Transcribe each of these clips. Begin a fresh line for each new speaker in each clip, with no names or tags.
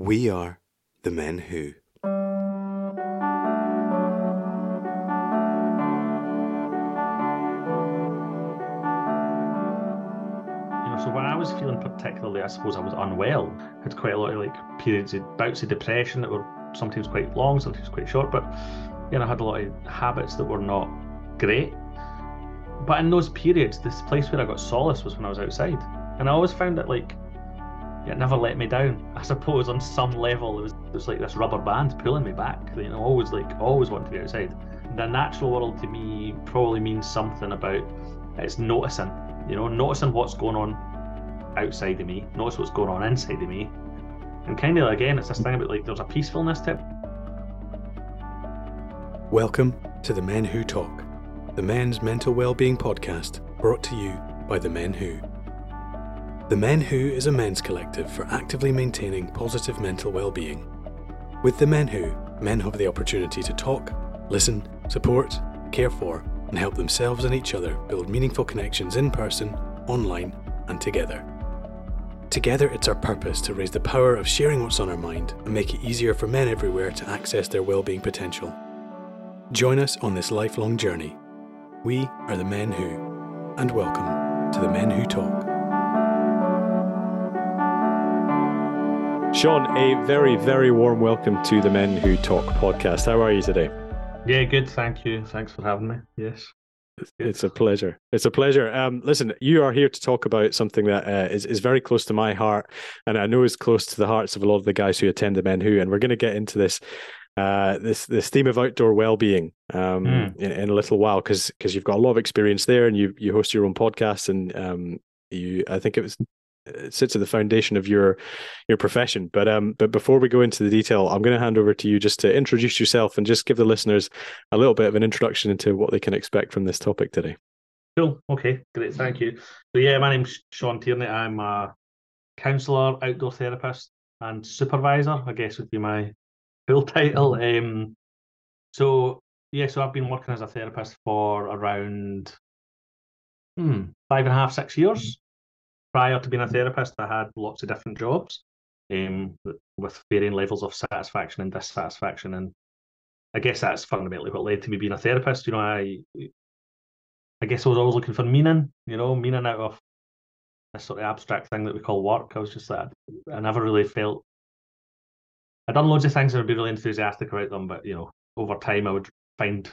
We are the men who.
You know, so when I was feeling particularly, I suppose I was unwell, had quite a lot of like periods of bouts of depression that were sometimes quite long, sometimes quite short, but you know, I had a lot of habits that were not great. But in those periods, this place where I got solace was when I was outside. And I always found that like it never let me down. I suppose on some level it was it was like this rubber band pulling me back. You know, always like always wanting to be outside. The natural world to me probably means something about it's noticing. You know, noticing what's going on outside of me, notice what's going on inside of me. And kind of again, it's this thing about like there's a peacefulness to it.
Welcome to the Men Who Talk, the men's mental well-being podcast brought to you by the Men Who. The Men Who is a men's collective for actively maintaining positive mental well-being. With the Men Who, men have the opportunity to talk, listen, support, care for, and help themselves and each other build meaningful connections in person, online, and together. Together, it's our purpose to raise the power of sharing what's on our mind and make it easier for men everywhere to access their well-being potential. Join us on this lifelong journey. We are the Men Who, and welcome to the Men Who Talk.
Sean, a very, very warm welcome to the Men Who Talk podcast. How are you today?
Yeah, good. Thank you. Thanks for having me. Yes.
It's a pleasure. It's a pleasure. Um, listen, you are here to talk about something that uh, is is very close to my heart, and I know is close to the hearts of a lot of the guys who attend the Men Who. And we're going to get into this uh, this this theme of outdoor well-being um, mm. in, in, a little while because because you've got a lot of experience there, and you you host your own podcast, and um, you I think it was it sits at the foundation of your your profession. But um, but before we go into the detail, I'm going to hand over to you just to introduce yourself and just give the listeners a little bit of an introduction into what they can expect from this topic today.
Cool. Okay. Great. Thank you. So yeah, my name's Sean Tierney. I'm a counsellor, outdoor therapist, and supervisor. I guess would be my full title. Um, so yeah, so I've been working as a therapist for around hmm, five and a half, six years prior to being a therapist, I had lots of different jobs um, with varying levels of satisfaction and dissatisfaction. And I guess that's fundamentally what led to me being a therapist. You know, I I guess I was always looking for meaning, you know, meaning out of this sort of abstract thing that we call work. I was just that I never really felt I'd done loads of things and I'd be really enthusiastic about them, but you know, over time I would find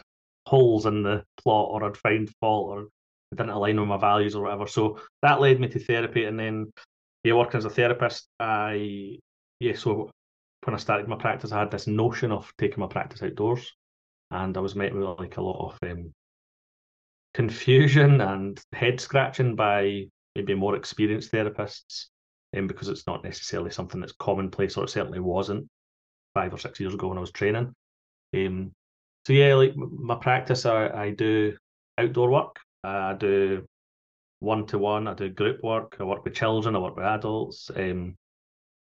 holes in the plot or I'd find fault or didn't align with my values or whatever. So that led me to therapy, and then yeah, working as a therapist, I yeah. So when I started my practice, I had this notion of taking my practice outdoors, and I was met with like a lot of um, confusion and head scratching by maybe more experienced therapists, um, because it's not necessarily something that's commonplace, or it certainly wasn't five or six years ago when I was training. Um, so yeah, like my practice, I, I do outdoor work. I do one to one. I do group work. I work with children. I work with adults. Um,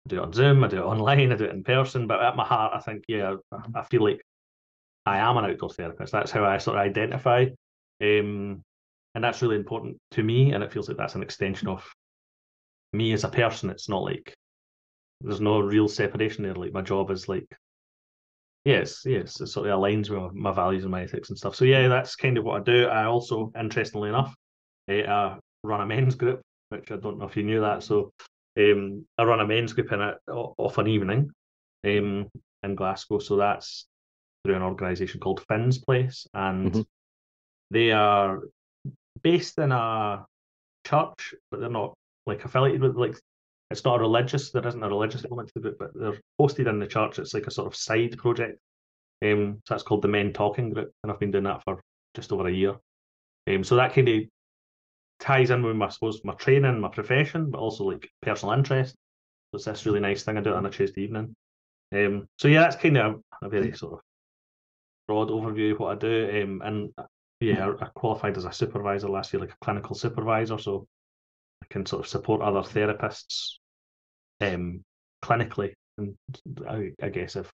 I do it on Zoom. I do it online. I do it in person. But at my heart, I think yeah, I feel like I am an outdoor therapist. That's how I sort of identify, um, and that's really important to me. And it feels like that's an extension of me as a person. It's not like there's no real separation there. Like my job is like Yes, yes, it sort of aligns with my values and my ethics and stuff. So yeah, that's kind of what I do. I also, interestingly enough, uh, run a men's group, which I don't know if you knew that. So um, I run a men's group in it off an evening um, in Glasgow. So that's through an organisation called Finn's Place, and mm-hmm. they are based in a church, but they're not like affiliated with like it's not a religious. There isn't a religious element to it, but they're hosted in the church. It's like a sort of side project. Um, so that's called the Men Talking Group, and I've been doing that for just over a year. Um, so that kind of ties in with my, I suppose, my training, my profession, but also like personal interest. So it's this really nice thing I do on a Tuesday evening. Um, so yeah, that's kind of a, a very sort of broad overview of what I do. Um, and yeah, I qualified as a supervisor last year, like a clinical supervisor. So I can sort of support other therapists um, clinically, and I, I guess if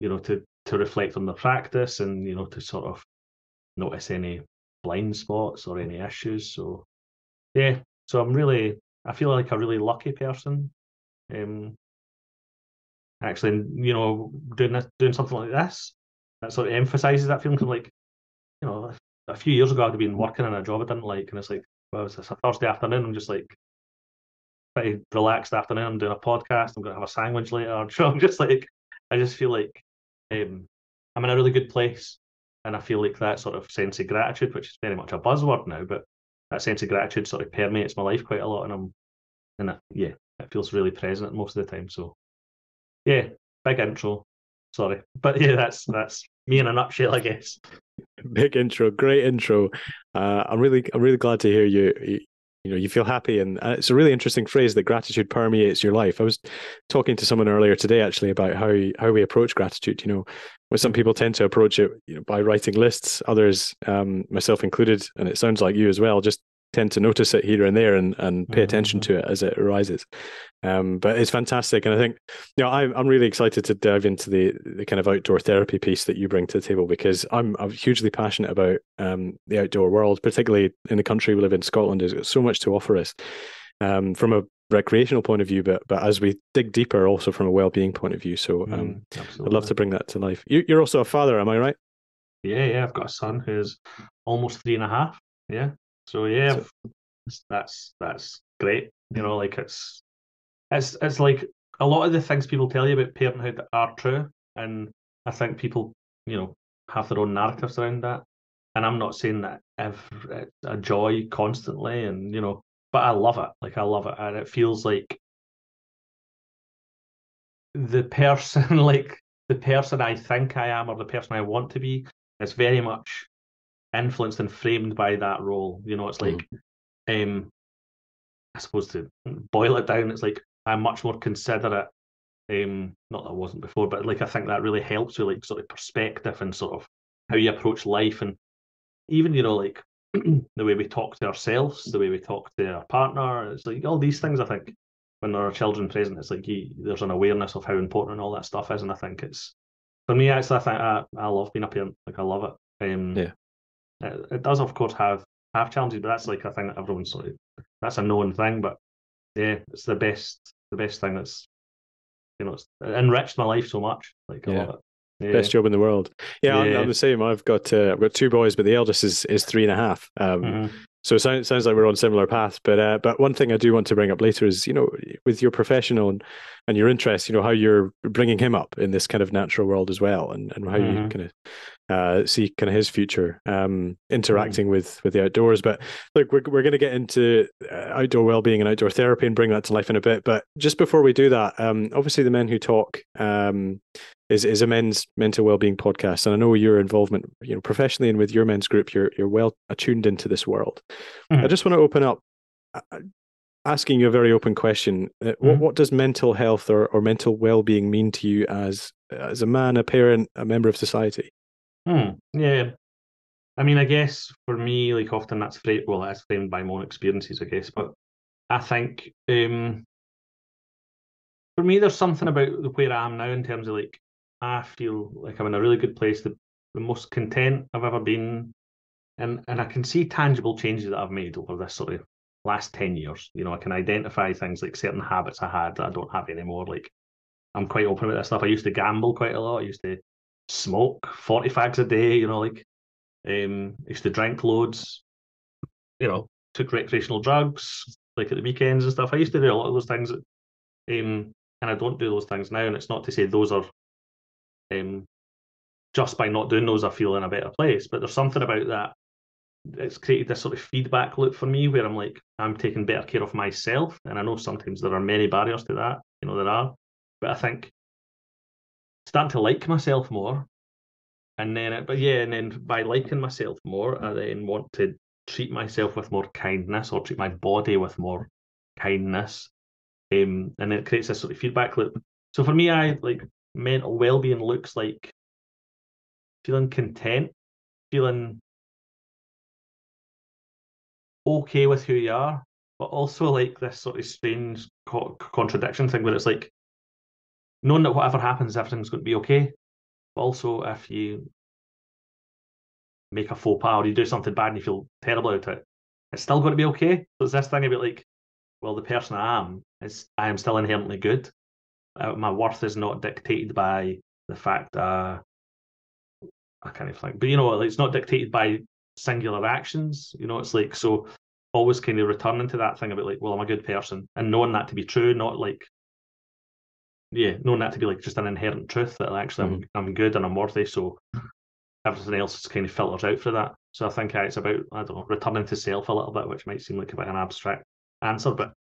you know to to reflect on the practice and you know to sort of notice any blind spots or any issues. So yeah, so I'm really I feel like a really lucky person. Um, actually, you know, doing this, doing something like this that sort of emphasizes that feeling. Cause like, you know, a few years ago I'd been working in a job I didn't like, and it's like, well, it's a Thursday afternoon. I'm just like pretty relaxed afternoon. I'm doing a podcast. I'm going to have a sandwich later. So I'm just like, I just feel like um, I'm in a really good place, and I feel like that sort of sense of gratitude, which is very much a buzzword now, but that sense of gratitude sort of permeates my life quite a lot, and I'm, and it, yeah, it feels really present most of the time. So, yeah, big intro. Sorry, but yeah, that's that's me in a nutshell, I guess.
Big intro, great intro. Uh, I'm really, I'm really glad to hear you, you know you feel happy. And uh, it's a really interesting phrase that gratitude permeates your life. I was talking to someone earlier today actually about how how we approach gratitude you know. Where some people tend to approach it you know, by writing lists others um, myself included and it sounds like you as well just tend to notice it here and there and, and pay attention
Mm-hmm.
to it as it arises. Um, but it's fantastic. And I think, you know, I'm, I'm really excited to dive into the, the kind of outdoor therapy piece that you bring to the table because I'm, I'm hugely passionate about um, the outdoor world, particularly in the country we live in, Scotland. There's got so much to offer us um, from a recreational point of view, but but as we dig deeper, also from a well-being point of view. So um,
Mm,
I'd love to bring that to life. You, you're also a father, am I right?
Yeah, yeah. I've got a son who's almost three and a half. Yeah. So yeah,
So-
that's that's great. You know, like it's it's it's like a lot of the things people tell you about parenthood are true, and I think people, you know, have their own narratives around that. And I'm not saying that if it's a joy constantly, and you know, but I love it. Like I love it, and it feels like the person, like the person I think I am, or the person I want to be, is very much influenced and framed by that role. You know, it's like, um, I suppose to boil it down, it's like I'm much more considerate. Um, not that I wasn't before, but like I think that really helps with like sort of perspective and sort of how you approach life, and even you know like the way we talk to ourselves, the way we talk to our partner. It's like all these things. I think when there are children present, it's like you, there's an awareness of how important all that stuff is, and I think it's for me. Actually, I think I, I love being a parent. Like I love it. Um,
Yeah.
It, it does, of course, have have challenges, but that's like a thing that everyone's sort of that's a known thing. But yeah, it's the best the best thing that's you know it's enriched my life so much. Like
Yeah.
Yeah.
Best job in the world. Yeah, I'm, I'm the same. I've got uh, I've got two boys, but the eldest is is three and a half. Um,
Mhm.
So it sounds, sounds like we're on similar paths. But uh, but one thing I do want to bring up later is you know with your professional and, and your interest, you know how you're bringing him up in this kind of natural world as well, and, and how you
Mhm.
kind of uh, see kind of his future um, interacting with with the outdoors. But look, we're we're going to get into uh, outdoor well-being and outdoor therapy and bring that to life in a bit. But just before we do that, um, obviously the men who talk. Um, is, is a men's mental well-being podcast and I know your involvement you know professionally and with your men's group you're you're well attuned into this world I
Mhm.
just want to open up uh, asking you a very open question. Uh, What
Mhm.
what does mental health or, or mental well being mean to you as as a man, a parent, a member of society?
Hmm. Yeah. I mean, I guess for me, like often that's framed, well, that's framed by my own experiences, I guess. But I think um, for me, there's something about where I am now in terms of like, I feel like I'm in a really good place, the, the most content I've ever been. And, and I can see tangible changes that I've made over this sort of last 10 years. You know, I can identify things like certain habits I had that I don't have anymore. Like, I'm quite open about this stuff. I used to gamble quite a lot. I used to smoke 40 fags a day, you know, like um used to drink loads, you know, took recreational drugs, like at the weekends and stuff. I used to do a lot of those things um and I don't do those things now. And it's not to say those are um just by not doing those I feel in a better place. But there's something about that. It's created this sort of feedback loop for me where I'm like, I'm taking better care of myself. And I know sometimes there are many barriers to that, you know, there are. But I think starting to like myself more. And then, it, but yeah, and then by liking myself more, I then want to treat myself with more kindness or treat my body with more kindness. Um, and it creates this sort of feedback loop. So for me, I like mental well being looks like feeling content, feeling okay with who you are, but also like this sort of strange co- contradiction thing where it's like knowing that whatever happens, everything's going to be okay. But also, if you make a faux pas or you do something bad and you feel terrible about it, it's still going to be okay. So it's this thing about like, well, the person I am is I am still inherently good. uh, my worth is not dictated by the fact uh, I can't even think, but you know, it's not dictated by singular actions. You know, it's like so always kind of returning to that thing about like, well, I'm a good person, and knowing that to be true, not like, yeah, knowing that to be like just an inherent truth that actually mm-hmm. I'm I'm good and I'm worthy. So everything else is kind of filters out for that. So I think uh, it's about I don't know returning to self a little bit, which might seem like a bit of an abstract answer, but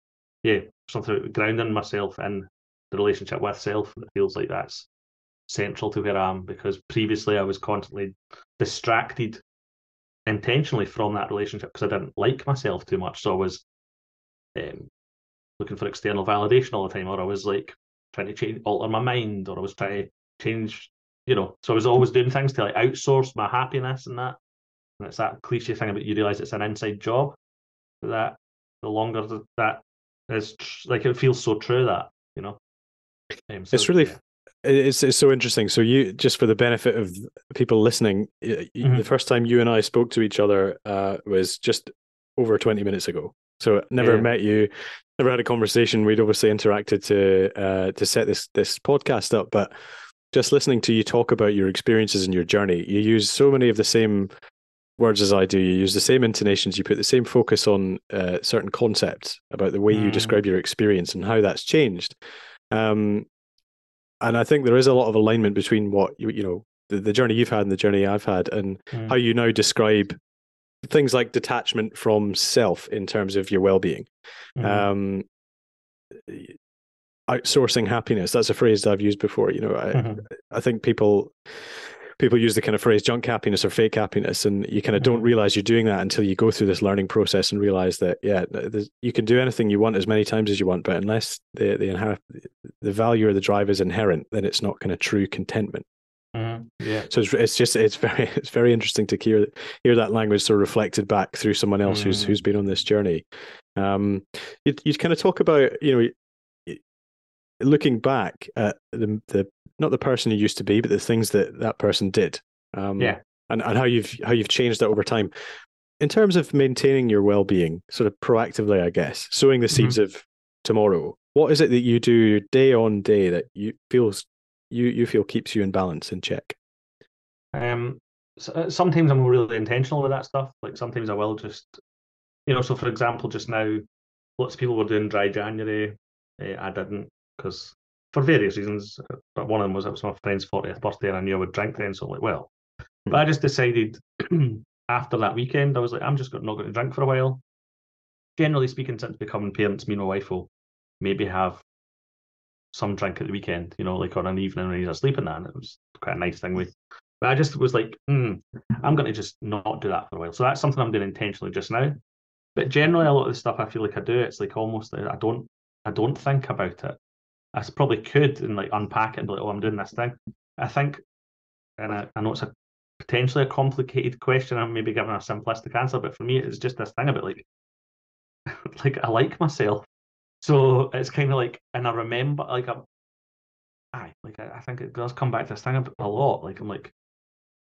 yeah, something grounding myself in the relationship with self. It feels like that's central to where I am because previously I was constantly distracted intentionally from that relationship because I didn't like myself too much. So I was um, looking for external validation all the time, or I was like trying to change, alter my mind, or I was trying to change, you know. So I was always doing things to like outsource my happiness and that. And it's that cliche thing about you realize it's an inside job. That the longer that is, like it feels so true that you know.
Um, so, it's really yeah it's it's so interesting. So you just for the benefit of people listening, mm-hmm. the first time you and I spoke to each other uh, was just over twenty minutes ago. So never yeah. met you, never had a conversation. We'd obviously interacted to uh, to set this this podcast up, but just listening to you talk about your experiences and your journey, you use so many of the same words as I do. You use the same intonations. You put the same focus on uh, certain concepts about the way mm. you describe your experience and how that's changed. Um, and I think there is a lot of alignment between what you you know the, the journey you've had and the journey I've had, and mm. how you now describe things like detachment from self in terms of your well-being. Mm. Um, outsourcing happiness that's a phrase that i've used before you know I, mm-hmm. I think people people use the kind of phrase junk happiness or fake happiness and you kind of don't mm-hmm. realize you're doing that until you go through this learning process and realize that yeah you can do anything you want as many times as you want but unless the the inherent the value or the drive is inherent then it's not kind of true contentment
mm-hmm. yeah
so it's, it's just it's very it's very interesting to hear hear that language sort of reflected back through someone else mm-hmm. who's who's been on this journey um you you kind of talk about you know looking back at the the not the person you used to be, but the things that that person did.
Um, yeah.
And, and how you've how you've changed that over time. In terms of maintaining your well being, sort of proactively, I guess, sowing the seeds mm-hmm. of tomorrow. What is it that you do day on day that you feels you you feel keeps you in balance and check?
Um, uh, sometimes I'm really intentional with that stuff. Like sometimes I will just, you know. So for example, just now, lots of people were doing dry January. Uh, I didn't because for various reasons. But one of them was it was my friend's 40th birthday and I knew I would drink then. So I'm like, well, but I just decided after that weekend, I was like, I'm just not going to drink for a while. Generally speaking, since becoming parents, me and my wife will maybe have some drink at the weekend, you know, like on an evening when he's asleep and that. And it was quite a nice thing. We, but I just was like, mm, I'm going to just not do that for a while. So that's something I'm doing intentionally just now. But generally, a lot of the stuff I feel like I do, it's like almost I don't I don't think about it. I probably could and like unpack it and be like, oh, I'm doing this thing. I think, and I, I know it's a potentially a complicated question. I'm maybe giving a simplistic answer, but for me, it's just this thing about like, like I like myself. So it's kind of like, and I remember like I'm, I like I, I think it does come back to this thing a lot. Like I'm like,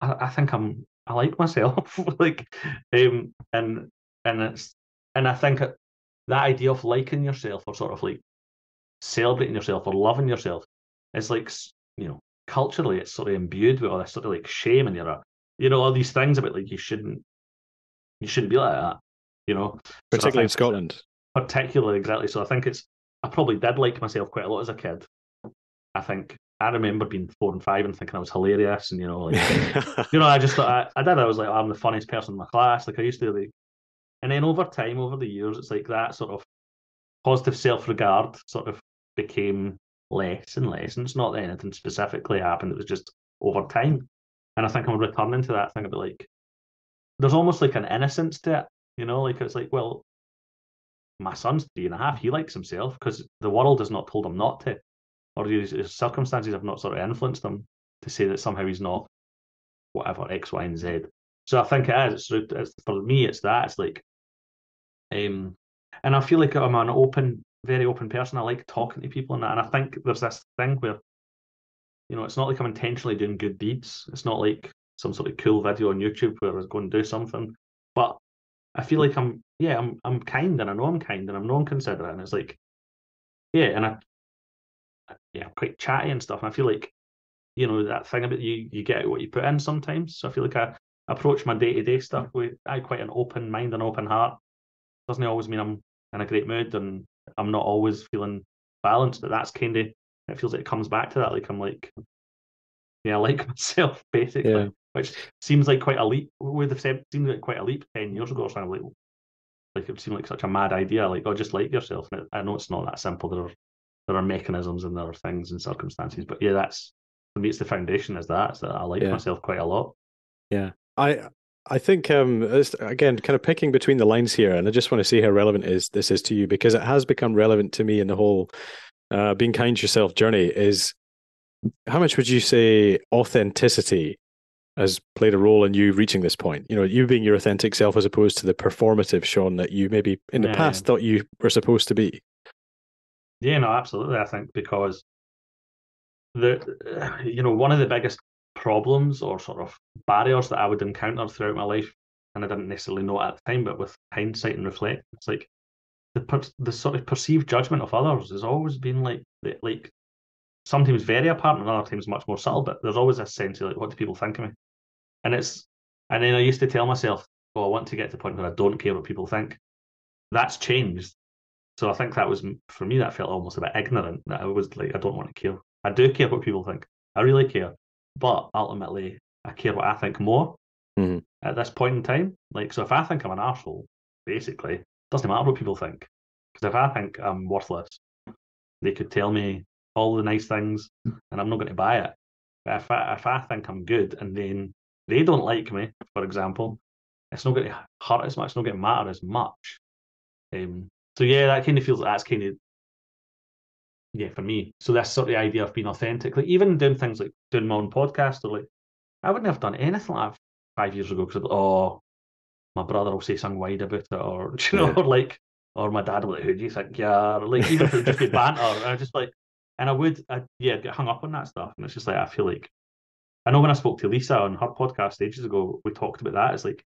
I, I think I'm I like myself. like, um, and and it's and I think that idea of liking yourself or sort of like celebrating yourself or loving yourself it's like you know culturally it's sort of imbued with all this sort of like shame and you're a, you know all these things about like you shouldn't you shouldn't be like that you know
particularly so in Scotland
particularly exactly so I think it's I probably did like myself quite a lot as a kid I think I remember being four and five and thinking I was hilarious and you know like you know I just thought I, I did I was like oh, I'm the funniest person in my class like I used to like and then over time over the years it's like that sort of positive self-regard sort of became less and less. And it's not that anything specifically happened, it was just over time. And I think I'm returning to that thing about like, there's almost like an innocence to it, you know, like it's like, well, my son's three and a half, he likes himself because the world has not told him not to, or his, his circumstances have not sort of influenced him to say that somehow he's not whatever X, Y, and Z. So I think it is. It's, it's, for me, it's that. It's like, um, and I feel like I'm an open very open person. I like talking to people and that. And I think there's this thing where, you know, it's not like I'm intentionally doing good deeds. It's not like some sort of cool video on YouTube where I was going to do something. But I feel like I'm, yeah, I'm, I'm kind and I know I'm kind and I'm non-considerate. And it's like, yeah, and I, yeah, I'm quite chatty and stuff. And I feel like, you know, that thing about you you get what you put in sometimes. So I feel like I approach my day to day stuff with I quite an open mind and open heart. Doesn't always mean I'm in a great mood and I'm not always feeling balanced, but that's kind of it feels like it comes back to that. Like I'm like, yeah, I like myself basically, yeah. which seems like quite a leap. Would have said seemed like quite a leap ten years ago or something. Like, like it seemed like such a mad idea. Like, oh, just like yourself. And I know it's not that simple. There are there are mechanisms and there are things and circumstances, but yeah, that's for me. It's the foundation. Is that, that I like yeah. myself quite a lot.
Yeah, I I think um, again, kind of picking between the lines here, and I just want to see how relevant is this is to you because it has become relevant to me in the whole uh, being kind to yourself journey. Is how much would you say authenticity has played a role in you reaching this point? You know, you being your authentic self as opposed to the performative Sean that you maybe in the yeah. past thought you were supposed to be.
Yeah, no, absolutely. I think because the you know one of the biggest problems or sort of barriers that I would encounter throughout my life, and I didn't necessarily know at the time, but with hindsight and reflect, it's like the per- the sort of perceived judgment of others has always been like like sometimes very apparent and other times much more subtle, but there's always a sense of like what do people think of me, and it's and then I used to tell myself, oh, I want to get to the point where I don't care what people think. That's changed. So I think that was for me that felt almost a bit ignorant. That I was like, I don't want to care. I do care what people think. I really care. But ultimately, I care what I think more
mm-hmm.
at this point in time. Like, so if I think I'm an asshole, basically, doesn't matter what people think. Because if I think I'm worthless, they could tell me all the nice things, and I'm not going to buy it. If I, if I think I'm good, and then they don't like me, for example, it's not going to hurt as much. It's not going to matter as much. Um, so yeah, that kind of feels like that's kind of yeah, for me. So that's sort of the idea of being authentic. Like even doing things like doing my own podcast or like I wouldn't have done anything like that five years ago because oh my brother will say something wide about it or you know, yeah. or like or my dad will be like, Who do you think yeah? Or like even if it would just be banter, I just like and I would I, yeah, get hung up on that stuff. And it's just like I feel like I know when I spoke to Lisa on her podcast ages ago, we talked about that. It's like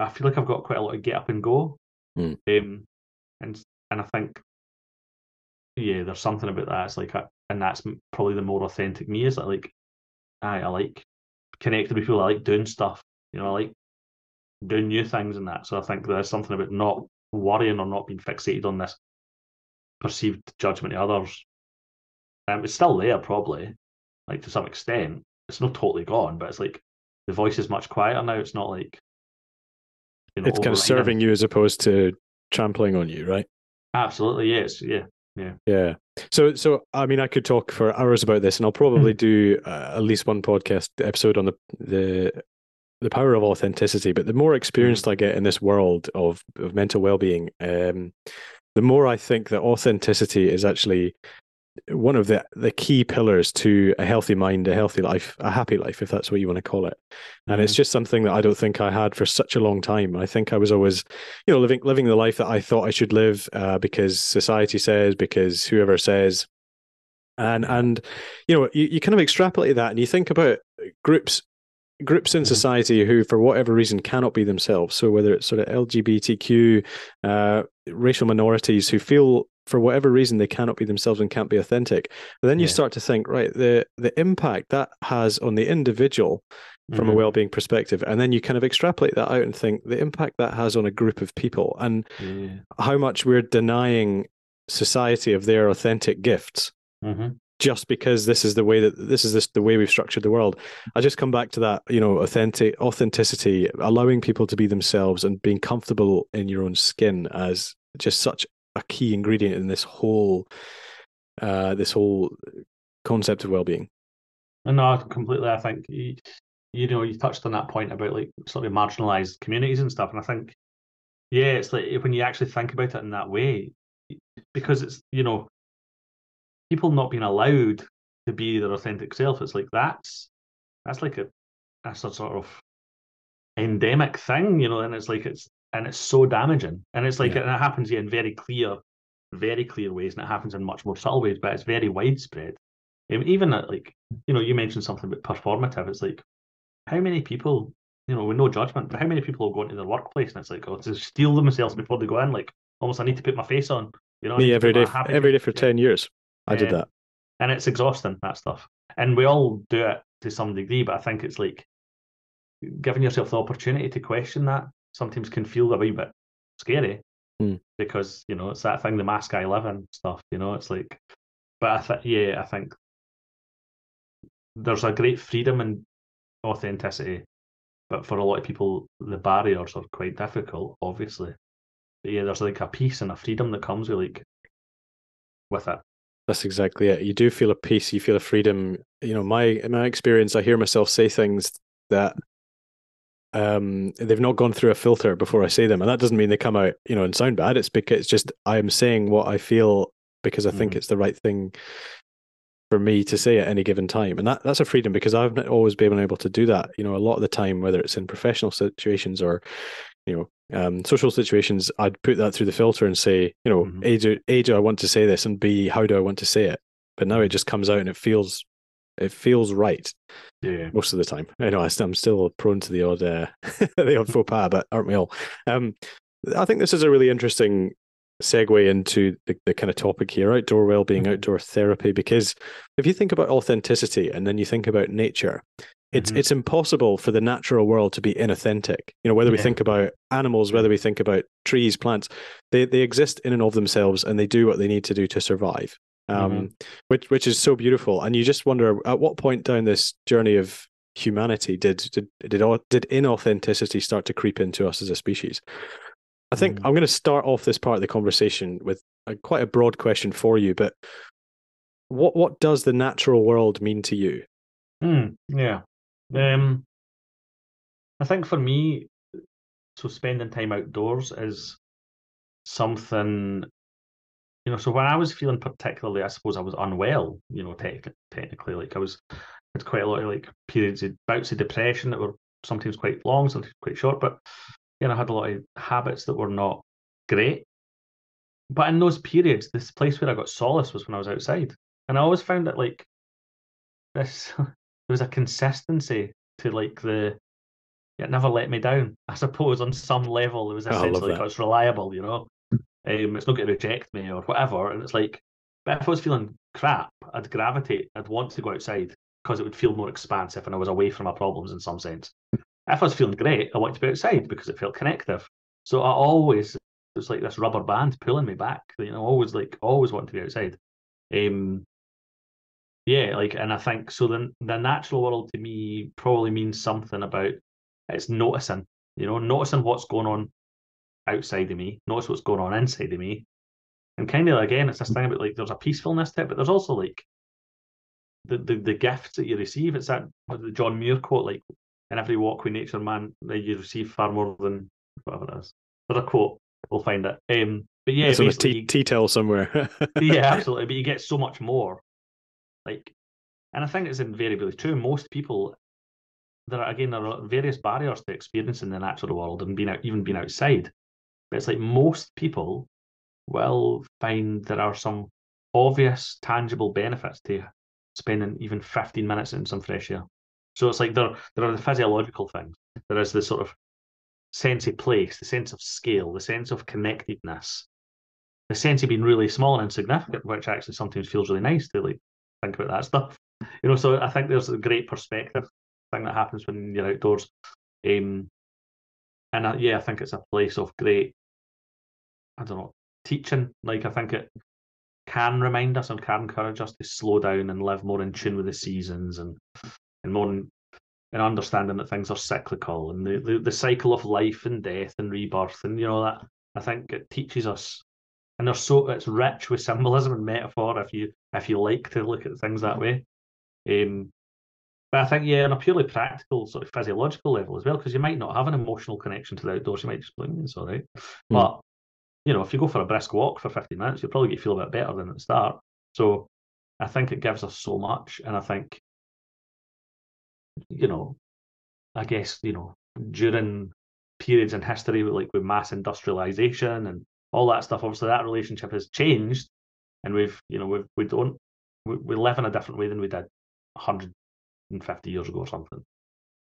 I feel like I've got quite a lot of get up and go.
Mm.
Um, and and I think yeah, there's something about that. It's like, and that's probably the more authentic me. Is that like, I, I like connecting with people. I like doing stuff. You know, I like doing new things and that. So I think there's something about not worrying or not being fixated on this perceived judgment of others. Um, it's still there, probably, like to some extent. It's not totally gone, but it's like the voice is much quieter now. It's not like
you know, it's kind of serving you as opposed to trampling on you, right?
Absolutely, yes, yeah. Yeah.
Yeah. So, so I mean, I could talk for hours about this, and I'll probably do uh, at least one podcast episode on the the the power of authenticity. But the more experienced mm. I get in this world of of mental well being, um, the more I think that authenticity is actually one of the the key pillars to a healthy mind, a healthy life, a happy life, if that's what you want to call it. And mm-hmm. it's just something that I don't think I had for such a long time. I think I was always, you know, living living the life that I thought I should live uh, because society says, because whoever says, and and you know, you, you kind of extrapolate that and you think about groups groups in mm-hmm. society who, for whatever reason, cannot be themselves. So whether it's sort of LGBTQ, uh, racial minorities who feel for whatever reason they cannot be themselves and can't be authentic but then you yeah. start to think right the the impact that has on the individual from mm-hmm. a well-being perspective and then you kind of extrapolate that out and think the impact that has on a group of people and yeah. how much we're denying society of their authentic gifts
mm-hmm.
Just because this is the way that this is this the way we've structured the world i just come back to that you know authentic authenticity allowing people to be themselves and being comfortable in your own skin as just such a key ingredient in this whole uh, this whole concept of well-being.
No, completely. I think you, you know you touched on that point about like sort of marginalized communities and stuff, and I think yeah, it's like when you actually think about it in that way, because it's you know people not being allowed to be their authentic self. It's like that's that's like a that's a sort of endemic thing, you know, and it's like it's and it's so damaging. And it's like, yeah. and it happens in very clear, very clear ways, and it happens in much more subtle ways, but it's very widespread. even at like, you know, you mentioned something about performative. It's like, how many people, you know, with no judgment, but how many people will go into their workplace and it's like, oh, to steal themselves before they go in, like, almost I need to put my face on. You know,
me every day, every day for ten years. I did
Um,
that.
and it's exhausting that stuff. And we all do it to some degree, but I think it's like giving yourself the opportunity to question that sometimes can feel a wee bit scary
Hmm.
because you know it's that thing, the mask I live in stuff. You know, it's like, but I think yeah, I think there's a great freedom and authenticity, but for a lot of people, the barriers are quite difficult, obviously. But yeah, there's like a peace and a freedom that comes with like with it.
That's exactly it. You do feel a peace, you feel a freedom. You know, my in my experience, I hear myself say things that um they've not gone through a filter before I say them. And that doesn't mean they come out, you know, and sound bad. It's because it's just I am saying what I feel because I think
Mhm.
it's the right thing for me to say at any given time. And that that's a freedom because I've not always been able to do that. You know, a lot of the time, whether it's in professional situations or, you know, um, social situations, I'd put that through the filter and say, you know,
Mhm.
A, do, A, do I want to say this? And B, how do I want to say it? But now it just comes out and it feels it feels right
Yeah.
most of the time. I know I I'm still prone to the odd uh, the odd faux pas, but aren't we all? Um, I think this is a really interesting segue into the, the kind of topic here: outdoor well-being,
Mhm.
outdoor therapy. Because if you think about authenticity and then you think about nature, it's
Mhm.
it's impossible for the natural world to be inauthentic. You know, whether we think about animals, whether we think about trees, plants, they they exist in and of themselves, and they do what they need to do to survive. Um,
Mhm.
which which is so beautiful, and you just wonder at what point down this journey of humanity did did did au- did inauthenticity start to creep into us as a species? I think
Mm.
I'm going to start off this part of the conversation with a, quite a broad question for you, but what what does the natural world mean to you?
Mm, yeah. Um, I think for me, so spending time outdoors is something, you know. So when I was feeling particularly, I suppose I was unwell. You know, tech technically, like I was had quite a lot of like periods of bouts of depression that were sometimes quite long, sometimes quite short. But you know, I had a lot of habits that were not great. But in those periods, this place where I got solace was when I was outside, and I always found that like this there was a consistency to like the it never let me down. I suppose on some level it was
Oh, I
sense
love
of like oh, it's reliable, you know. Um, it's not going to reject me or whatever. And it's like, but if I was feeling crap, I'd gravitate. I'd want to go outside because it would feel more expansive and I was away from my problems in some sense. If I was feeling great, I wanted to be outside because it felt connective. So I always it was like this rubber band pulling me back. You know, always like always wanting to be outside. Um, yeah, like, and I think so. Then the natural world to me probably means something about it's noticing, you know, noticing what's going on outside of me, notice what's going on inside of me, and kind of again, it's this thing about like there's a peacefulness to it, but there's also like the the, the gifts that you receive. It's that the John Muir quote, like, in every walk with nature, man, that you receive far more than whatever it is. There's a quote, we'll find it. Um, but yeah,
it's on a tea towel somewhere.
yeah, absolutely. But you get so much more. Like, and I think it's invariably true. Most people, there are again there are various barriers to experiencing the natural world and being out, even being outside. But it's like most people will find there are some obvious, tangible benefits to spending even 15 minutes in some fresh air. So it's like there there are the physiological things. There is the sort of sense of place, the sense of scale, the sense of connectedness, the sense of being really small and insignificant, which actually sometimes feels really nice to like think about that stuff. You know, so I think there's a great perspective thing that happens when you're outdoors. Um, and uh, yeah, I think it's a place of great, I don't know, teaching. Like I think it can remind us and can encourage us to slow down and live more in tune with the seasons and and more in, in understanding that things are cyclical and the, the, the cycle of life and death and rebirth and you know that I think it teaches us and there's so it's rich with symbolism and metaphor if you if you like to look at things that way. Um, but I think yeah, on a purely practical sort of physiological level as well, because you might not have an emotional connection to the outdoors, you might just be like, "Mm, it's all right. But you know, if you go for a brisk walk for 15 minutes, you'll probably feel a bit better than at the start. So I think it gives us so much, and I think you know, I guess you know during periods in history like with mass industrialization and all that stuff, obviously that relationship has changed, and we've you know we've we don't we, we live in a different way than we did 150 years ago or something.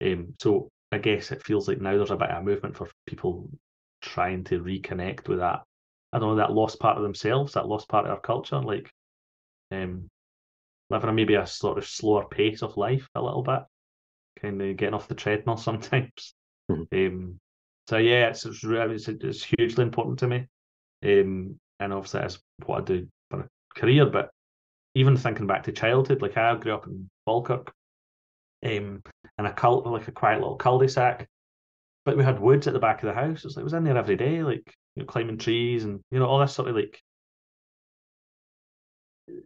Um, so I guess it feels like now there's a bit of a movement for people trying to reconnect with that. I don't know that lost part of themselves, that lost part of our culture. Like um, living a maybe a sort of slower pace of life a little bit, kind of getting off the treadmill sometimes.
Mhm.
Um, so yeah, it's it's, it's hugely important to me, um, and obviously that's what I do career. But even thinking back to childhood, like I grew up in Falkirk, um, in a cult like a quiet little cul-de-sac, but we had woods at the back of the house. It's like it was in there every day, like you know, climbing trees and you know all this sort of like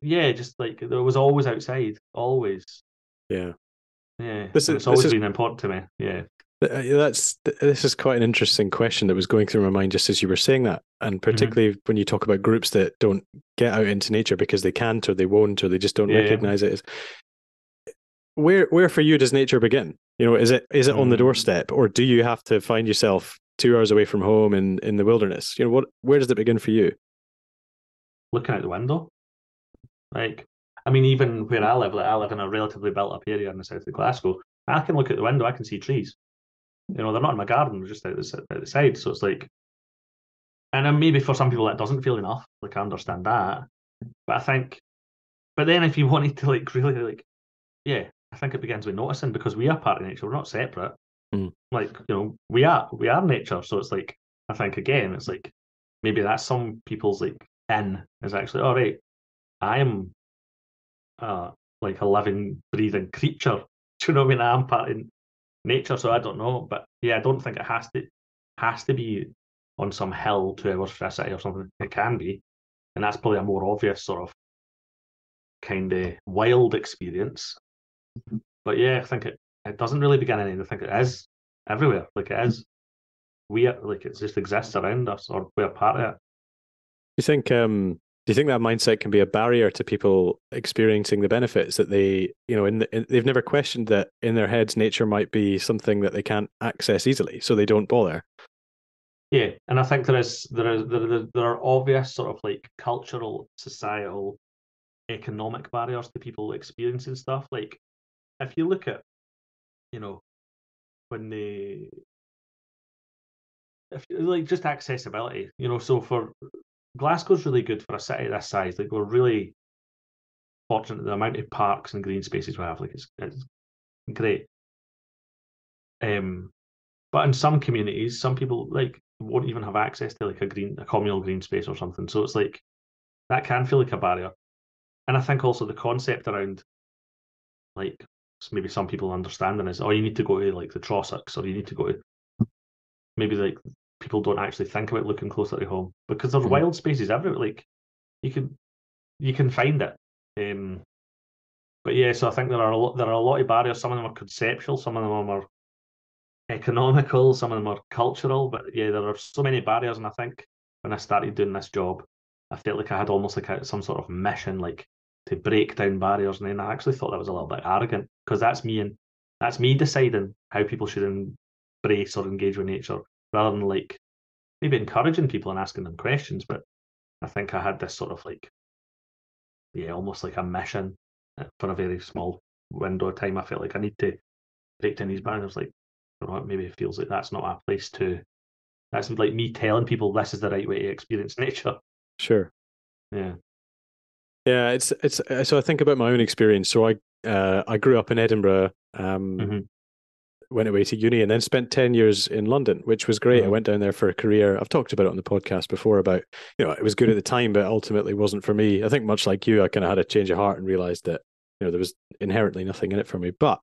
yeah, just like there was always outside, always.
Yeah.
Yeah,
This is-
it's always
is-
been important to me. Yeah,
That's this is quite an interesting question that was going through my mind just as you were saying that, and particularly when you talk about groups that don't get out into nature because they can't or they won't or they just don't
Yeah, yeah.
recognize it. As... Where where for you does nature begin? You know, is it is it on the
Mm.
doorstep, or do you have to find yourself two hours away from home in in the wilderness? You know, what where does it begin for you?
looking out the window, like I mean, even where I live, like I live in a relatively built-up area in the south of Glasgow. I can look out the window, I can see trees. You know, they're not in my garden; they're just out the, s- the side. So it's like, and then maybe for some people that doesn't feel enough. Like I understand that, but I think, but then if you wanted to like really like, yeah, I think it begins with noticing because we are part of nature. We're not separate.
Mm.
Like you know, we are we are nature. So it's like I think again, it's like maybe that's some people's like in is actually all right. I am uh like a living, breathing creature. Do you know what I mean? I'm part in nature, so I don't know. But yeah, I don't think it has to has to be on some hill two hours from a city or something. It can be. And that's probably a more obvious sort of kind of wild experience. But yeah, I think it, it doesn't really begin in I think it is everywhere. Like it is we are like it just exists around us or we're part of it.
You think um do you think that mindset can be a barrier to people experiencing the benefits that they you know in, the, in they've never questioned that in their heads nature might be something that they can't access easily so they don't bother
Yeah, and I think there is there is there, there, there are obvious sort of like cultural, societal, economic barriers to people experiencing stuff. Like if you look at, you know, when they if like just accessibility, you know, so for Glasgow's really good for a city this size. Like we're really fortunate the amount of parks and green spaces we have. Like it's, it's great. Um, but in some communities, some people like won't even have access to like a green, a communal green space or something. So it's like that can feel like a barrier. And I think also the concept around like maybe some people understanding is, oh, you need to go to like the Trossachs or you need to go to maybe like people don't actually think about looking closer to home because there's
Mhm.
wild spaces everywhere. Like you can you can find it. Um, but yeah, so I think there are a lot there are a lot of barriers. Some of them are conceptual, some of them are economical, some of them are cultural. But yeah, there are so many barriers, and I think when I started doing this job, I felt like I had almost like a, some sort of mission, like to break down barriers. And then I actually thought that was a little bit arrogant because that's me and that's me deciding how people should embrace or engage with nature, rather than like maybe encouraging people and asking them questions. But I think I had this sort of like, yeah, almost like a mission uh, for a very small window of time. I felt like I need to break down these barriers. Like, you know, maybe it feels like that's not a place to. That's like me telling people this is the right way to experience nature.
sure
Yeah.
yeah it's it's uh, so i think about my own experience so i uh, i grew up in edinburgh um
Mhm.
Went away to uni and then spent 10 years in london which was great. I
Mhm.
went down there for a career. I've talked about it on the podcast before about you know it was good at the time but ultimately wasn't for me. I think much like you i kind of had a change of heart and realized that you know there was inherently nothing in it for me. But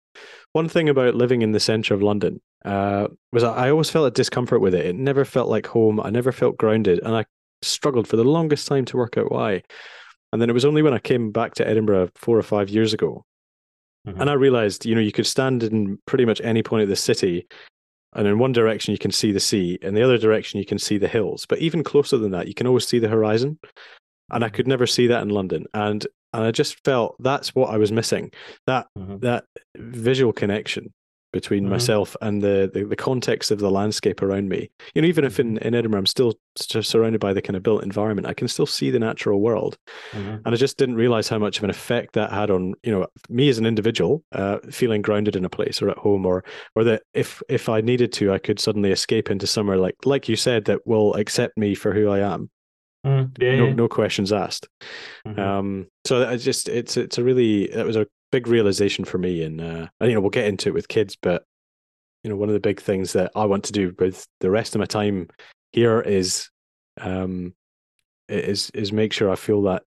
one thing about living in the center of london uh, was I always felt a discomfort with it. It never felt like home. I never felt grounded and i struggled for the longest time to work out why. And then it was only when i came back to edinburgh four or five years ago
Mhm.
and I realized, you know, you could stand in pretty much any point of the city, and in one direction you can see the sea, in the other direction you can see the hills. But even closer than that, you can always see the horizon. And I could never see that in London. And and I just felt that's what I was missing. That
Mhm.
that visual connection between
Mhm.
myself and the, the the context of the landscape around me. You know, even if in, in Edinburgh I'm still surrounded by the kind of built environment, I can still see the natural world
Mhm.
and I just didn't realize how much of an effect that had on you know me as an individual, uh, feeling grounded in a place or at home, or or that if if I needed to, I could suddenly escape into somewhere like like you said that will accept me for who I am.
Mm, yeah,
no
yeah.
no questions asked.
Mhm.
Um, so I just it's it's a really that was a big realization for me, and uh, and, you know we'll get into it with kids, but you know one of the big things that I want to do with the rest of my time here is um is is make sure I feel that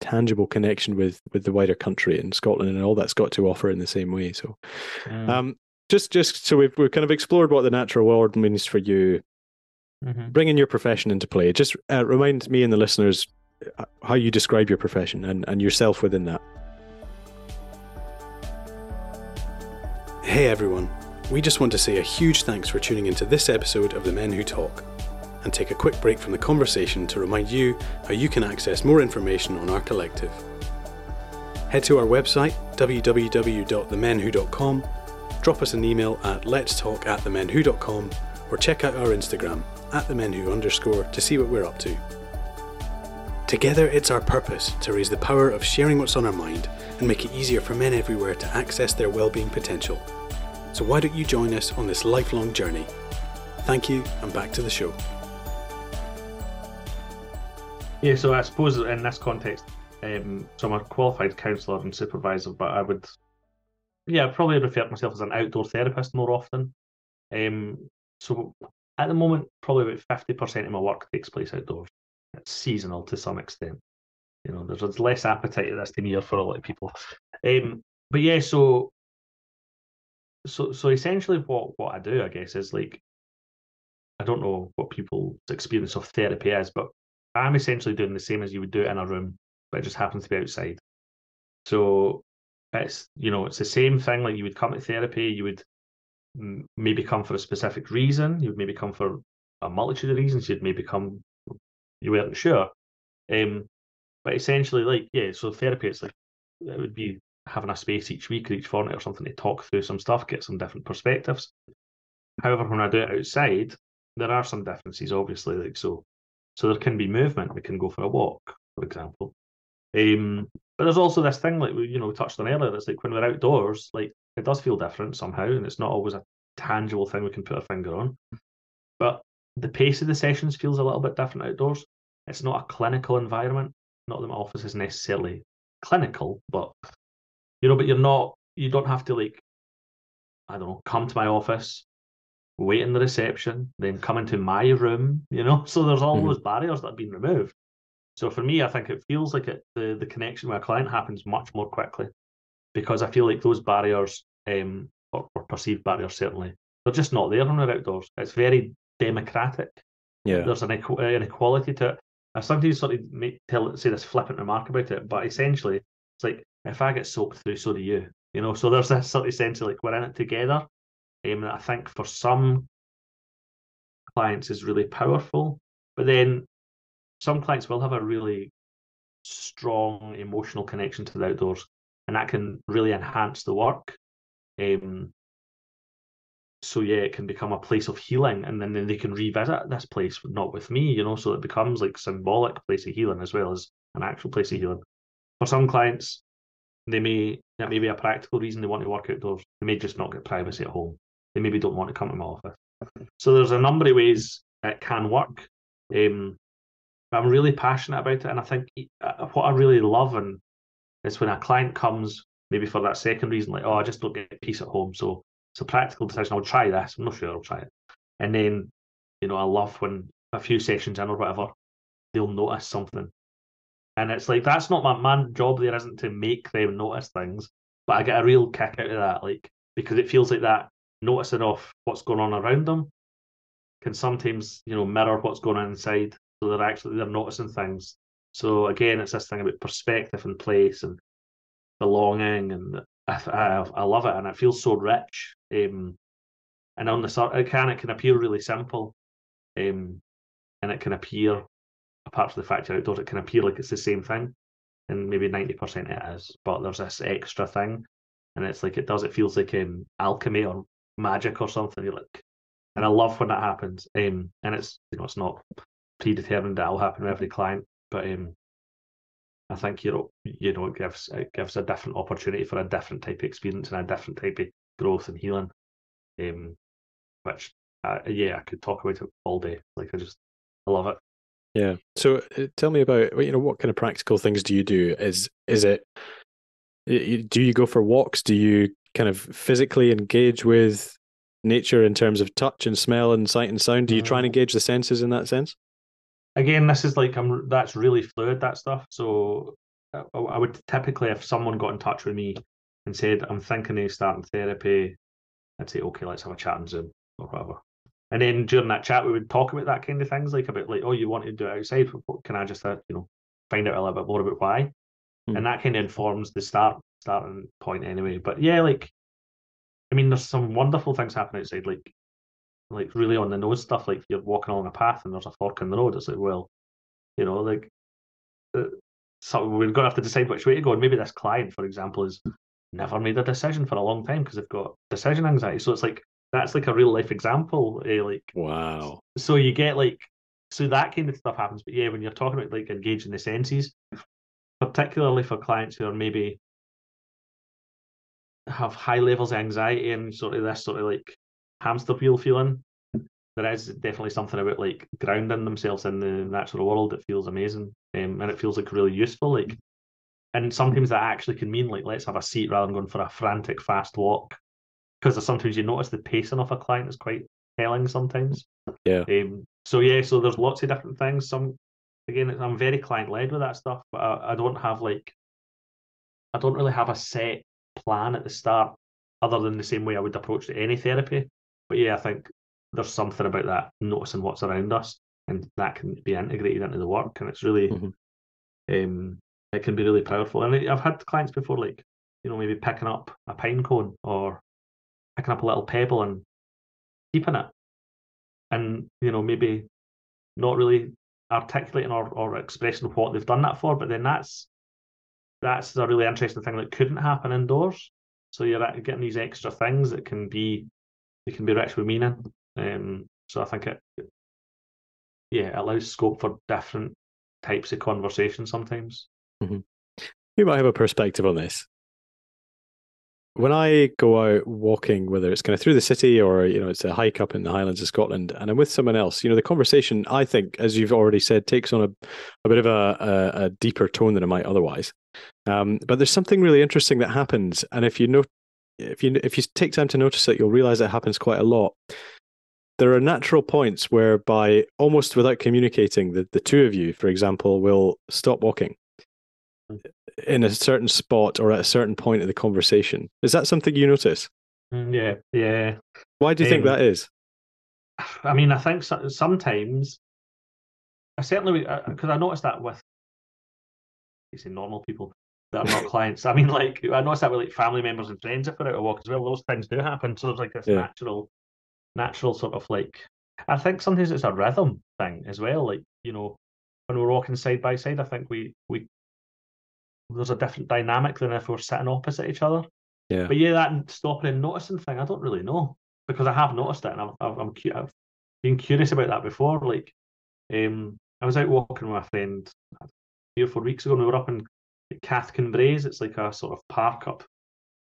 tangible connection with with the wider country and Scotland and all that's got to offer in the same way. So
Mm,
um just just so we've we've kind of explored what the natural world means for you,
mhm.
bringing your profession into play. Just uh, remind me and the listeners uh, how you describe your profession and, and yourself within that.
Hey everyone, we just want to say a huge thanks for tuning into this episode of The Men Who Talk and take a quick break from the conversation to remind you how you can access more information on our collective. Head to our website www.themenwho.com, drop us an email at letstalk at themenwho.com or check out our Instagram at themenwho underscore to see what we're up to. Together, it's our purpose to raise the power of sharing what's on our mind and make it easier for men everywhere to access their well-being potential. So why don't you join us on this lifelong journey? Thank you, and back to the show.
Yeah, so I suppose in this context, um, so I'm a qualified counsellor and supervisor, but I would, yeah, I'd probably refer to myself as an outdoor therapist more often. Um, so at the moment, probably about fifty percent of my work takes place outdoors. Seasonal to some extent. You know, there's, there's less appetite at this time of year for a lot of people. Um, but yeah, so so so essentially, what what I do, I guess, is like I don't know what people's experience of therapy is, but I'm essentially doing the same as you would do in a room, but it just happens to be outside. So it's you know it's the same thing. Like you would come to therapy, you would maybe come for a specific reason. You would maybe come for a multitude of reasons. You'd maybe come you weren't sure. Um, but essentially, like yeah, so therapy it's like it would be having a space each week or each fortnight or something to talk through some stuff, get some different perspectives. However, when I do it outside, there are some differences, obviously. Like so, so there can be movement. We can go for a walk, for example. Um, but there's also this thing, like we, you know, touched on earlier. It's like when we're outdoors, like it does feel different somehow, and it's not always a tangible thing we can put our finger on. But the pace of the sessions feels a little bit different outdoors. It's not a clinical environment. Not that my office is necessarily clinical, but you know, but you're not. You don't have to like, I don't know, come to my office, wait in the reception, then come into my room. You know, so there's all
Mhm.
those barriers that have been removed. So for me, I think it feels like it, the the connection with a client happens much more quickly because I feel like those barriers, um, or, or perceived barriers certainly, they're just not there when we're outdoors. It's very democratic.
Yeah.
There's an, uh, equality to it. I sometimes sort of make, tell say this flippant remark about it, but essentially, it's like if I get soaked through, so do you. You know, so there's this sort of sense of like we're in it together. Um, I think for some clients is really powerful, but then some clients will have a really strong emotional connection to the outdoors, and that can really enhance the work. Um, so yeah, it can become a place of healing, and then, then they can revisit this place, not with me, you know. So it becomes like symbolic place of healing as well as an actual place of healing. For some clients, they may that may be a practical reason they want to work outdoors. They may just not get privacy at home. They maybe don't want to come to my office. So there's a number of ways it can work. Um, I'm really passionate about it, and I think uh, what I really love and is when a client comes maybe for that second reason, like oh, I just don't get peace at home, so it's a practical decision. I'll try this. I'm not sure I'll try it, and then you know I love when a few sessions in or whatever, they'll notice something, and it's like that's not my my job. There isn't to make them notice things, but I get a real kick out of that, like because it feels like that noticing of what's going on around them can sometimes you know mirror what's going on inside so they're actually they're noticing things so again it's this thing about perspective and place and belonging and i, I, love it and it feels so rich um, and on the sort it can it can appear really simple um, and it can appear apart from the fact you're outdoors it can appear like it's the same thing and maybe 90% it is but there's this extra thing and it's like it does it feels like um, alchemy or magic or something you're like and I love when that happens. Um, and it's you know it's not predetermined that will happen with every client, but um, I think you know you know it gives it gives a different opportunity for a different type of experience and a different type of growth and healing. Um, which uh, yeah, I could talk about it all day. Like I just I love it.
Yeah. So uh, tell me about you know what kind of practical things do you do? Is is it do you go for walks? Do you kind of physically engage with nature in terms of touch and smell and sight and sound? Do you try and mm. engage the senses in that sense?
Again, this is like I'm that's really fluid that stuff. So uh, I would typically, if someone got in touch with me and said, "I'm thinking of starting therapy," I'd say, "Okay, let's have a chat on Zoom or whatever." And then during that chat, we would talk about that kind of things, like about like, "Oh, you want to do it outside? Can I just, uh, you know, find out a little bit more about why?" Mm. And that kind of informs the start starting point anyway. But yeah, like, I mean, there's some wonderful things happening outside, like, like really on the nose stuff. Like you're walking along a path and there's a fork in the road. It's like, well, you know, like. Uh, so we're going to have to decide which way to go. And maybe this client, for example, has never made a decision for a long time because they've got decision anxiety. So it's like that's like a real life example. Eh, like
wow.
So you get like so that kind of stuff happens. But yeah, when you're talking about like engaging the senses, particularly for clients who are maybe have high levels of anxiety and sort of this sort of like hamster wheel feeling, there is definitely something about like grounding themselves in the natural world that feels amazing um, and it feels like really useful like and sometimes that actually can mean like let's have a seat rather than going for a frantic fast walk because sometimes you notice the pacing of a client is quite telling sometimes.
Yeah.
Um, so yeah so there's lots of different things. Some again i'm very client led with that stuff but I, I don't have like i don't really have a set plan at the start other than the same way i would approach any therapy but yeah i think there's something about that noticing what's around us and that can be integrated into the work and it's really mm-hmm. um it can be really powerful. And i've had clients before like you know maybe picking up a pine cone or picking up a little pebble and keeping it. And you know maybe not really articulating or, or expressing what they've done that for but then that's that's a really interesting thing that couldn't happen indoors. So you're getting these extra things that can be they can be rich with meaning um, so I think it, yeah, allows scope for different types of conversation sometimes.
Mm-hmm. You might have a perspective on this. When I go out walking, whether it's kind of through the city or you know it's a hike up in the Highlands of Scotland, and I'm with someone else, you know the conversation I think, as you've already said, takes on a, a bit of a, a, a deeper tone than it might otherwise. Um, but there's something really interesting that happens, and if you know, if you if you take time to notice it, you'll realize it happens quite a lot. There are natural points whereby almost without communicating the, the two of you for example will stop walking hmm. in a certain spot or at a certain point of the conversation. Is that something you notice?
Mm, yeah yeah.
Why do you um, think that is?
I mean i think so, sometimes i certainly because uh, i noticed that with you say normal people that are not clients i mean like i noticed that with like family members and friends if we're out a walk as well those things do happen so there's like this yeah. natural natural sort of like I think sometimes it's a rhythm thing as well. Like, you know, when we're walking side by side, I think we we there's a different dynamic than if we're sitting opposite each other.
Yeah.
But yeah, that stopping and noticing thing, I don't really know because I have noticed it and I'm I'm, I'm I've been curious about that before. Like, um, I was out walking with a friend three or four weeks ago, and we were up in Cathkin Braes It's like a sort of park up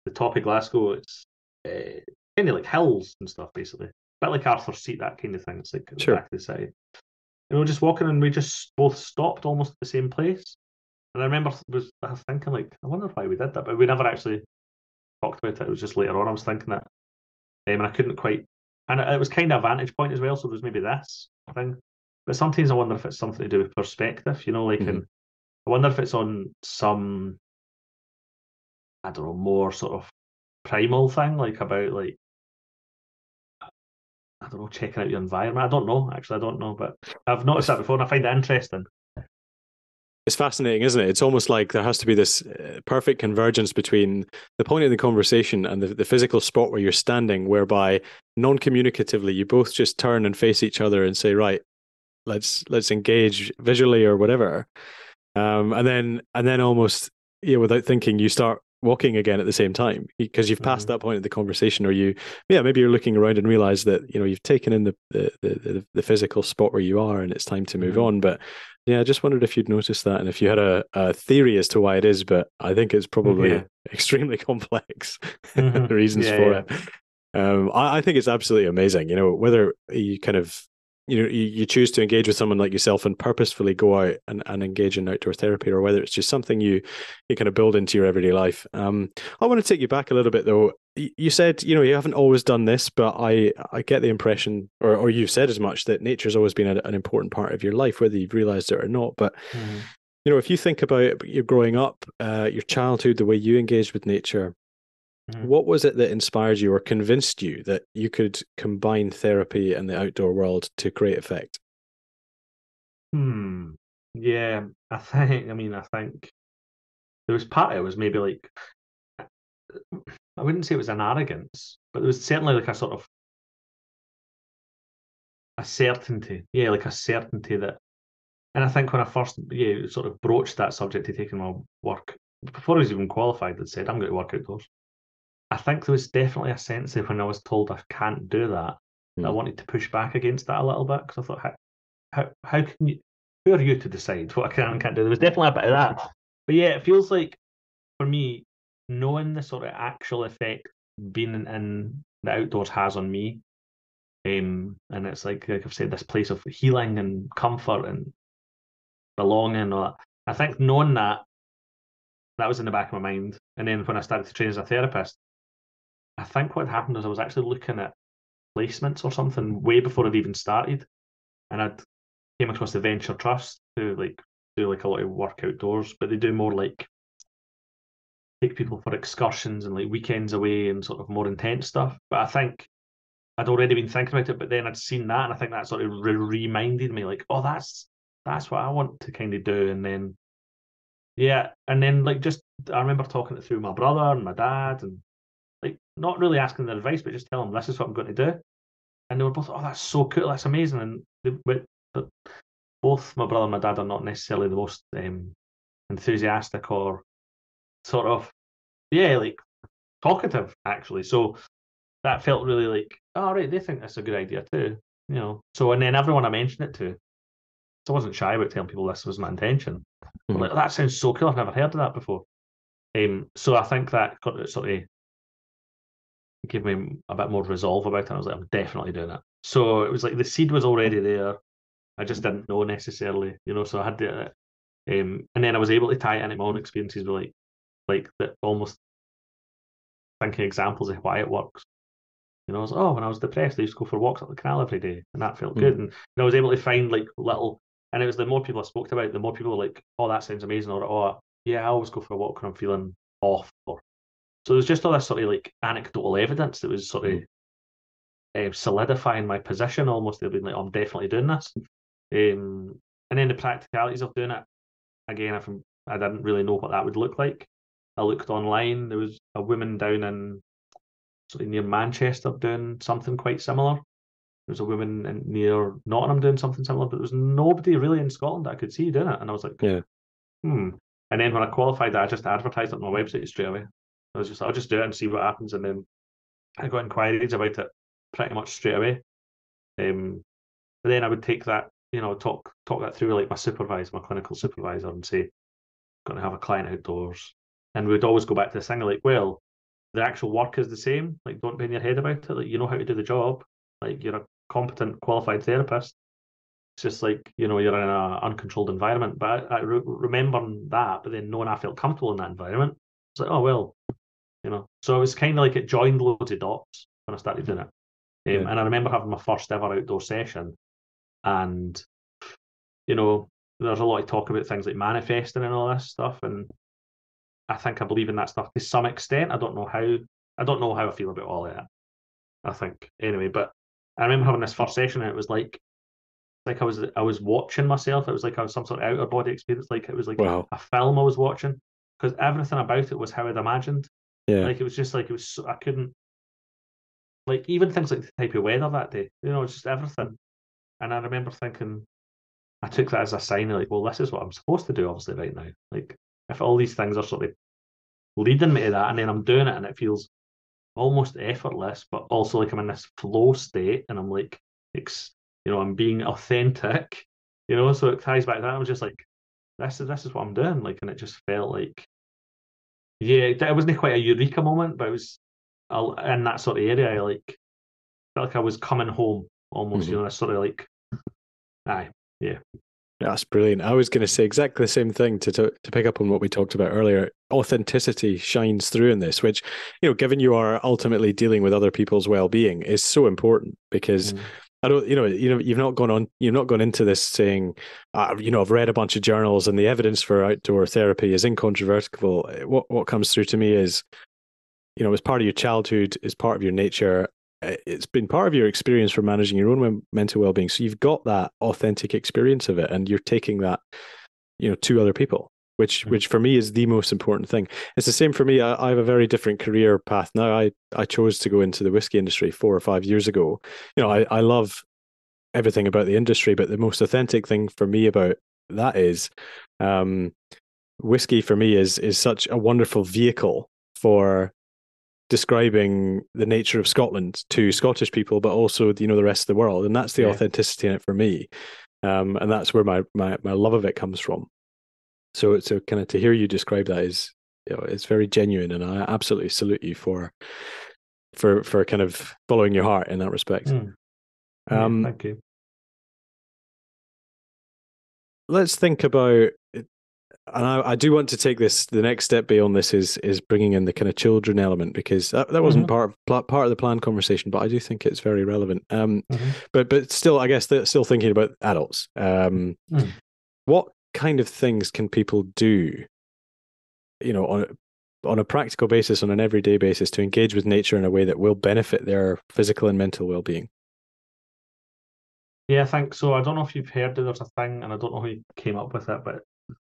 the top of Glasgow. It's uh, kind of like hills and stuff, basically. A bit like Arthur's Seat, that kind of thing. It's like
sure.
back to the side. And we are just walking and we just both stopped almost at the same place. And I remember was I was thinking like, I wonder why we did that, but we never actually talked about it. It was just later on I was thinking that, um, and I couldn't quite. And it was kind of a vantage point as well. So there's maybe this thing, but sometimes I wonder if it's something to do with perspective. You know, like, mm-hmm. and I wonder if it's on some, I don't know, more sort of primal thing, like about like I don't know, checking out your environment. I don't know, actually, I don't know, but I've noticed that before and I find it interesting.
It's fascinating, isn't it? It's almost like there has to be this uh, perfect convergence between the point of the conversation and the, the physical spot where you're standing, whereby non-communicatively you both just turn and face each other and say, "Right, let's let's engage visually or whatever," um, and then and then almost yeah, without thinking, you start walking again at the same time because you've passed mm-hmm. that point of the conversation or you yeah maybe you're looking around and realize that you know you've taken in the the, the, the physical spot where you are and it's time to move mm-hmm. on but yeah i just wondered if you'd noticed that and if you had a, a theory as to why it is but i think it's probably yeah. extremely complex mm-hmm. reasons yeah, for yeah. it um, I, I, think it's absolutely amazing you know whether you kind of you know you, you choose to engage with someone like yourself and purposefully go out and, and engage in outdoor therapy or whether it's just something you you kind of build into your everyday life. Um, i want to take you back a little bit though. You said you know you haven't always done this but i i get the impression or, or you've said as much that nature's always been a, an important part of your life whether you've realized it or not. But mm-hmm. you know if you think about your growing up uh, your childhood the way you engaged with nature Mm-hmm. What was it that inspired you or convinced you that you could combine therapy and the outdoor world to create effect?
Hmm. Yeah, I think. I mean, I think there was part of it was maybe like I wouldn't say it was an arrogance, but there was certainly like a sort of a certainty. Yeah, like a certainty that. And I think when I first yeah sort of broached that subject to taking my work before I was even qualified, I'd said I'm going to work outdoors. I think there was definitely a sense of when I was told I can't do that, mm. I hmm. wanted to push back against that a little bit because I thought, how, how, how can you, who are you to decide what I can and can't do? There was definitely a bit of that. But yeah, it feels like for me, knowing the sort of actual effect being in, in the outdoors has on me, um, and it's like, like I've said, this place of healing and comfort and belonging. Or I think knowing that, that was in the back of my mind. And then when I started to train as a therapist, I think what happened was I was actually looking at placements or something way before I'd even started, and I'd came across the Venture Trust who like do like a lot of work outdoors, but they do more like take people for excursions and like weekends away and sort of more intense stuff. But I think I'd already been thinking about it, but then I'd seen that, and I think that sort of re- reminded me, like, oh, that's that's what I want to kind of do. And then, yeah, and then like just I remember talking it through my brother and my dad, and like not really asking their advice, but just tell them this is what I'm going to do. And they were both, oh, that's so cool, that's amazing. And they, but both my brother and my dad are not necessarily the most um, enthusiastic or sort of, yeah, like talkative actually. So that felt really like, oh, right, they think that's a good idea too, you know. So and then everyone I mentioned it to, so I wasn't shy about telling people this was my intention. Mm-hmm. Like, that sounds so cool. I've never heard of that before. Um, so I think that got sort of gave me a bit more resolve about it. I was like, I'm definitely doing it. So it was like the seed was already there. I just didn't know necessarily, you know. So I had to, um, and then I was able to tie it into my own experiences with like, like that almost thinking examples of why it works. You know, I was oh, when I was depressed, I used to go for walks up the canal every day, and that felt mm. good. And, and I was able to find like little, and it was the more people I spoke about, the more people were like, oh, that sounds amazing, or oh, yeah, I always go for a walk when I'm feeling off, or so there's just all this sort of like anecdotal evidence that was sort of uh, solidifying my position almost. They've been like, oh, I'm definitely doing this. Um, and then the practicalities of doing it, again, I'm, I didn't really know what that would look like. I looked online. There was a woman down in sort of near Manchester doing something quite similar. There was a woman in, near Nottingham doing something similar, but there was nobody really in Scotland that I could see doing it. And I was like,
yeah.
hmm. And then when I qualified, I just advertised it on my website straight away. I was just, I'll just do it and see what happens. And then I got inquiries about it pretty much straight away. Um, but then I would take that, you know, talk talk that through like my supervisor, my clinical supervisor, and say, going to have a client outdoors. And we'd always go back to the thing like, well, the actual work is the same. Like, don't bang your head about it. Like, you know how to do the job. Like, you're a competent, qualified therapist. It's just like you know you're in an uncontrolled environment. But I, I re- remembering that, but then knowing I felt comfortable in that environment, it's like, oh well, you know. So it was kind of like it joined loads of dots when I started doing it. Um, yeah. And I remember having my first ever outdoor session, and you know, there's a lot of talk about things like manifesting and all this stuff, and I think I believe in that stuff to some extent. I don't know how. I don't know how I feel about all of that. I think anyway, but I remember having this first session, and it was like like I was I was watching myself. It was like I was some sort of outer body experience. Like it was like wow. a film I was watching because everything about it was how I'd imagined.
Yeah.
Like it was just like it was. I couldn't. Like even things like the type of weather that day, you know, just everything. And I remember thinking, I took that as a sign like, well, this is what I'm supposed to do, obviously, right now. Like if all these things are sort of leading me to that, and then I'm doing it, and it feels almost effortless, but also like I'm in this flow state, and I'm like, ex- you know, I'm being authentic, you know. So it ties back to that. I was just like, this is this is what I'm doing, like, and it just felt like yeah, it wasn't quite a eureka moment, but it was in that sort of area. I like felt like I was coming home almost. Mm-hmm. You know, sort of like Aye, yeah.
That's brilliant. I was going to say exactly the same thing to, to to pick up on what we talked about earlier. Authenticity shines through in this, which you know, given you are ultimately dealing with other people's well-being, is so important because mm. I don't, you know, you know, you've not gone on, you've not gone into this saying, uh, you know, I've read a bunch of journals and the evidence for outdoor therapy is incontrovertible. What what comes through to me is, you know, as part of your childhood, as part of your nature, uh, it's been part of your experience for managing your own mental well-being so you've got that authentic experience of it and you're taking that you know to other people which mm-hmm. which for me is the most important thing it's the same for me I, I, have a very different career path now i i chose to go into the whiskey industry four or five years ago you know i, I love everything about the industry but the most authentic thing for me about that is um whiskey for me is is such a wonderful vehicle for describing the nature of Scotland to Scottish people, but also you know the rest of the world, and that's the yeah. authenticity in it for me, um, and that's where my, my my love of it comes from. So so kind of to hear you describe that is you know it's very genuine, and I absolutely salute you for for for kind of following your heart in that respect.
Mm. Um, yeah, thank you.
Let's think about and I, I, do want to take this. The next step beyond this is is bringing in the kind of children element because that, that wasn't mm-hmm. part part of the plan conversation, but I do think it's very relevant. Um, mm-hmm. but but still, I guess they're still thinking about adults. Um, mm. what kind of things can people do? You know, on on a practical basis, on an everyday basis, to engage with nature in a way that will benefit their physical and mental well being.
Yeah, I think so. I don't know if you've heard that there's a thing, and I don't know who came up with it, but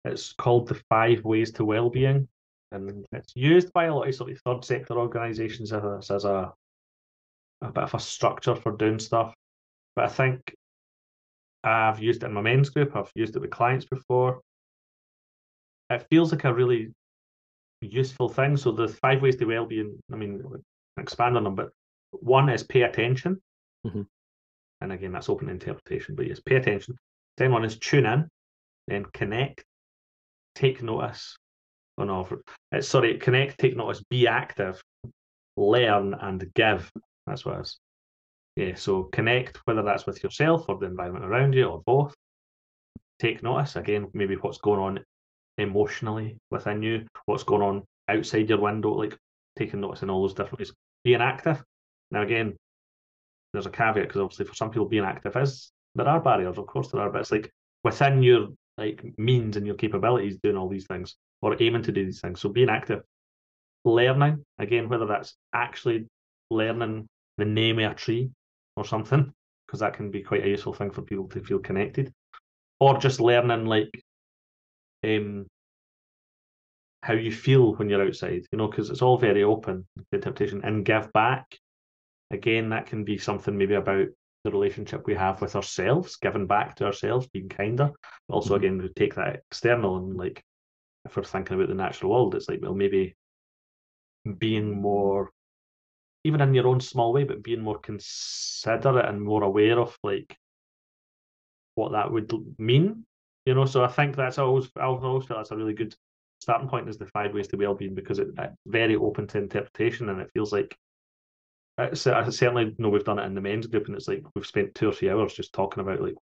it's called the Five Ways to Wellbeing, and it's used by a lot of sort of third sector organisations as a, as a a bit of a structure for doing stuff. But I think I've used it in my men's group. I've used it with clients before. It feels like a really useful thing. So the five ways to well-being. I mean, expand on them, but one is pay attention. Mm-hmm. And again, that's open interpretation, but yes, pay attention. Then one is tune in, then connect, take notice. Oh no, it's sorry, connect, take notice, be active, learn, and give. That's what it is. Yeah, so connect, whether that's with yourself or the environment around you or both. Take notice, again, maybe what's going on emotionally within you, what's going on outside your window, like taking notice in all those different ways. Being active. Now, again, there's a caveat because obviously for some people being active is there are barriers, of course there are, but it's like within your like means and your capabilities doing all these things or aiming to do these things. So being active, learning again, whether that's actually learning the name of a tree or something, because that can be quite a useful thing for people to feel connected, or just learning like um how you feel when you're outside, you know, because it's all very open interpretation and give back. Again, that can be something maybe about the relationship we have with ourselves, giving back to ourselves, being kinder. Also, mm-hmm. again, we take that external and like if we're thinking about the natural world, it's like well maybe being more even in your own small way, but being more considerate and more aware of like what that would mean. You know, so I think that's always I always feel that's a really good starting point is the five ways to well-being because it's very open to interpretation and it feels like I certainly know we've done it in the men's group, and it's like we've spent two or three hours just talking about like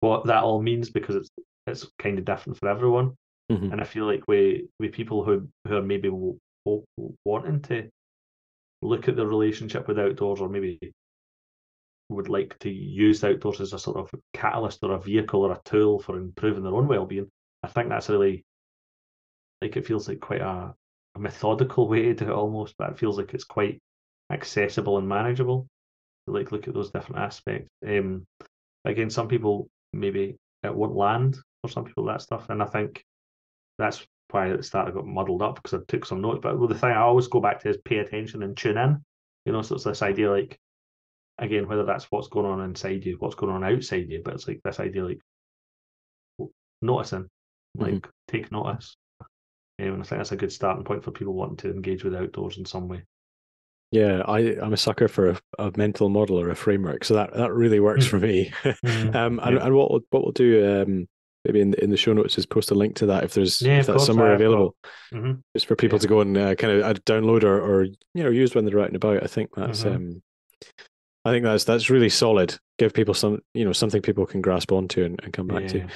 what that all means because it's it's kind of different for everyone. Mm-hmm. And I feel like we we people who who are maybe wanting to look at the relationship with outdoors, or maybe would like to use outdoors as a sort of catalyst or a vehicle or a tool for improving their own well-being. I think that's really like it feels like quite a, a methodical way to do it almost, but it feels like it's quite accessible and manageable. Like look at those different aspects. Um, again, some people maybe it won't land for some people that stuff, and I think that's why at the start I got muddled up because I took some notes. But well, the thing I always go back to is pay attention and tune in. You know, so it's this idea like again, whether that's what's going on inside you, what's going on outside you, but it's like this idea like noticing, mm-hmm. like mm-hmm. take notice. Um, and I think that's a good starting point for people wanting to engage with outdoors in some way.
Yeah, I, I'm a sucker for a, a mental model or a framework, so that, that really works mm. for me. mm. um, and, yeah. and what we'll, what we'll do um, maybe in the, in the show notes just post a link to that if there's yeah, if that's somewhere available, mm-hmm. just for people yeah. to go and uh, kind of uh, download or, or you know use when they're out and about. I think that's mm-hmm. um, I think that's that's really solid. Give people some, you know, something people can grasp onto and, and come back
Yeah.
to.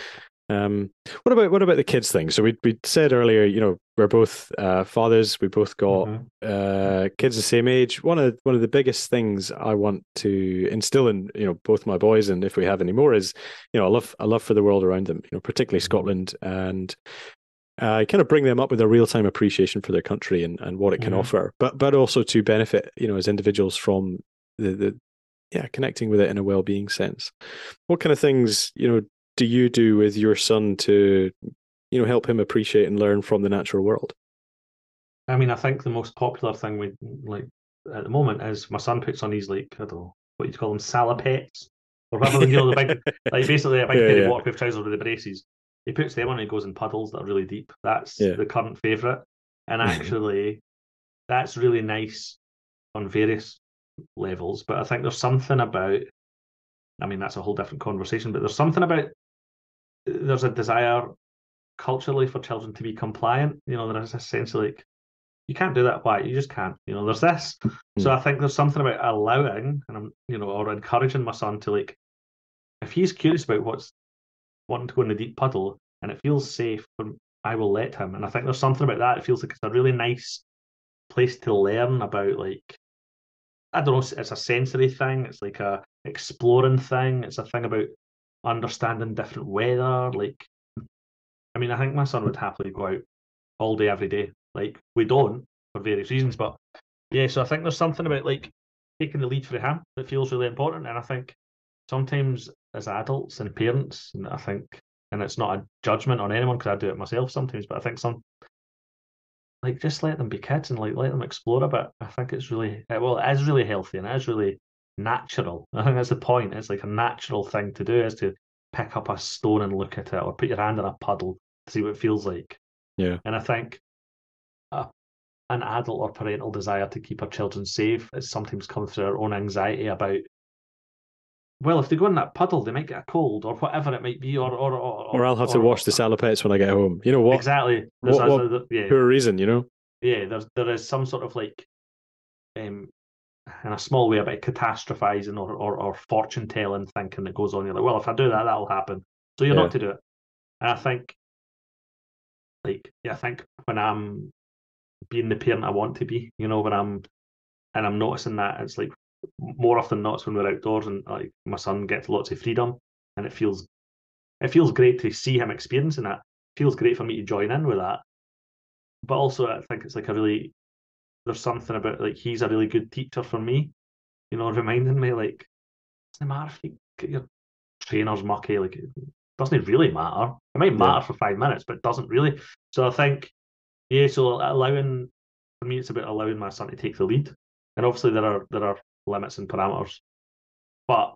Um, what about what about the kids thing? So we we said earlier, you know, we're both uh, fathers. We both got
Mhm.
uh, kids the same age. One of one of the biggest things I want to instill in you know both my boys, and if we have any more, is you know I love I love for the world around them. You know, particularly
Mhm.
Scotland, and uh, kind of bring them up with a real time appreciation for their country and, and what it can
Mhm.
offer, but but also to benefit you know as individuals from the the yeah connecting with it in a well being sense. What kind of things you know do you do with your son to you know help him appreciate and learn from the natural world?
I mean, I think the most popular thing we like at the moment is my son puts on these like I don't know what you call them salopettes or whatever you know the big like basically a big
Yeah,
pair
yeah.
of waterproof trousers with the braces. He puts them on and he goes in puddles that are really deep. That's
Yeah.
the current favourite, and
Mhm.
actually, that's really nice on various levels. But I think there's something about. I mean, that's a whole different conversation. But there's something about there's a desire culturally for children to be compliant. You know, there is a sense of like you can't do that. Why? You just can't. You know, there's this. So
Hmm.
I think there's something about allowing and I'm, you know, or encouraging my son to like, if he's curious about what's wanting to go in the deep puddle and it feels safe, I will let him. And I think there's something about that. It feels like it's a really nice place to learn about like, I don't know, it's a sensory thing. It's like a exploring thing. It's a thing about understanding different weather. Like, I mean, I think my son would happily go out all day, every day. Like, we don't for various reasons, but yeah, so I think there's something about like taking the lead for him that feels really important. And I think sometimes as adults and parents, and I think, and it's not a judgment on anyone because I do it myself sometimes, but I think some like just let them be kids and like let them explore a bit. I think it's really uh, well, it is really healthy and it is really natural. I think that's the point. It's like a natural thing to do is to pick up a stone and look at it, or put your hand in a puddle to see what it feels like.
Yeah.
And I think a, an adult or parental desire to keep our children safe is sometimes comes through our own anxiety about. Well, if they go in that puddle, they might get a cold, or whatever it might be, or or or,
Or I'll have to wash the salopettes when I get home. You know what?
Exactly. There's
what-
a-
what
yeah,
For a reason, you know.
yeah. There's there is some sort of like, um, in a small way about catastrophizing or or, or fortune telling thinking that goes on. You're like, well, if I do that, that'll happen. So you're
Yeah.
not to do it. And I think, like, yeah, I think when I'm being the parent I want to be, you know, when I'm, and I'm noticing that it's like more often than not, it's when we're outdoors and like my son gets lots of freedom, and it feels, it feels great to see him experiencing that. It feels great for me to join in with that, but also I think it's like a really, there's something about like he's a really good teacher for me, you know, reminding me like, it doesn't matter if you get your trainers mucky, like it doesn't really matter. It might matter for five minutes, but it doesn't really. So I think, yeah, so allowing for me, it's about allowing my son to take the lead, and obviously there are there are limits and parameters, but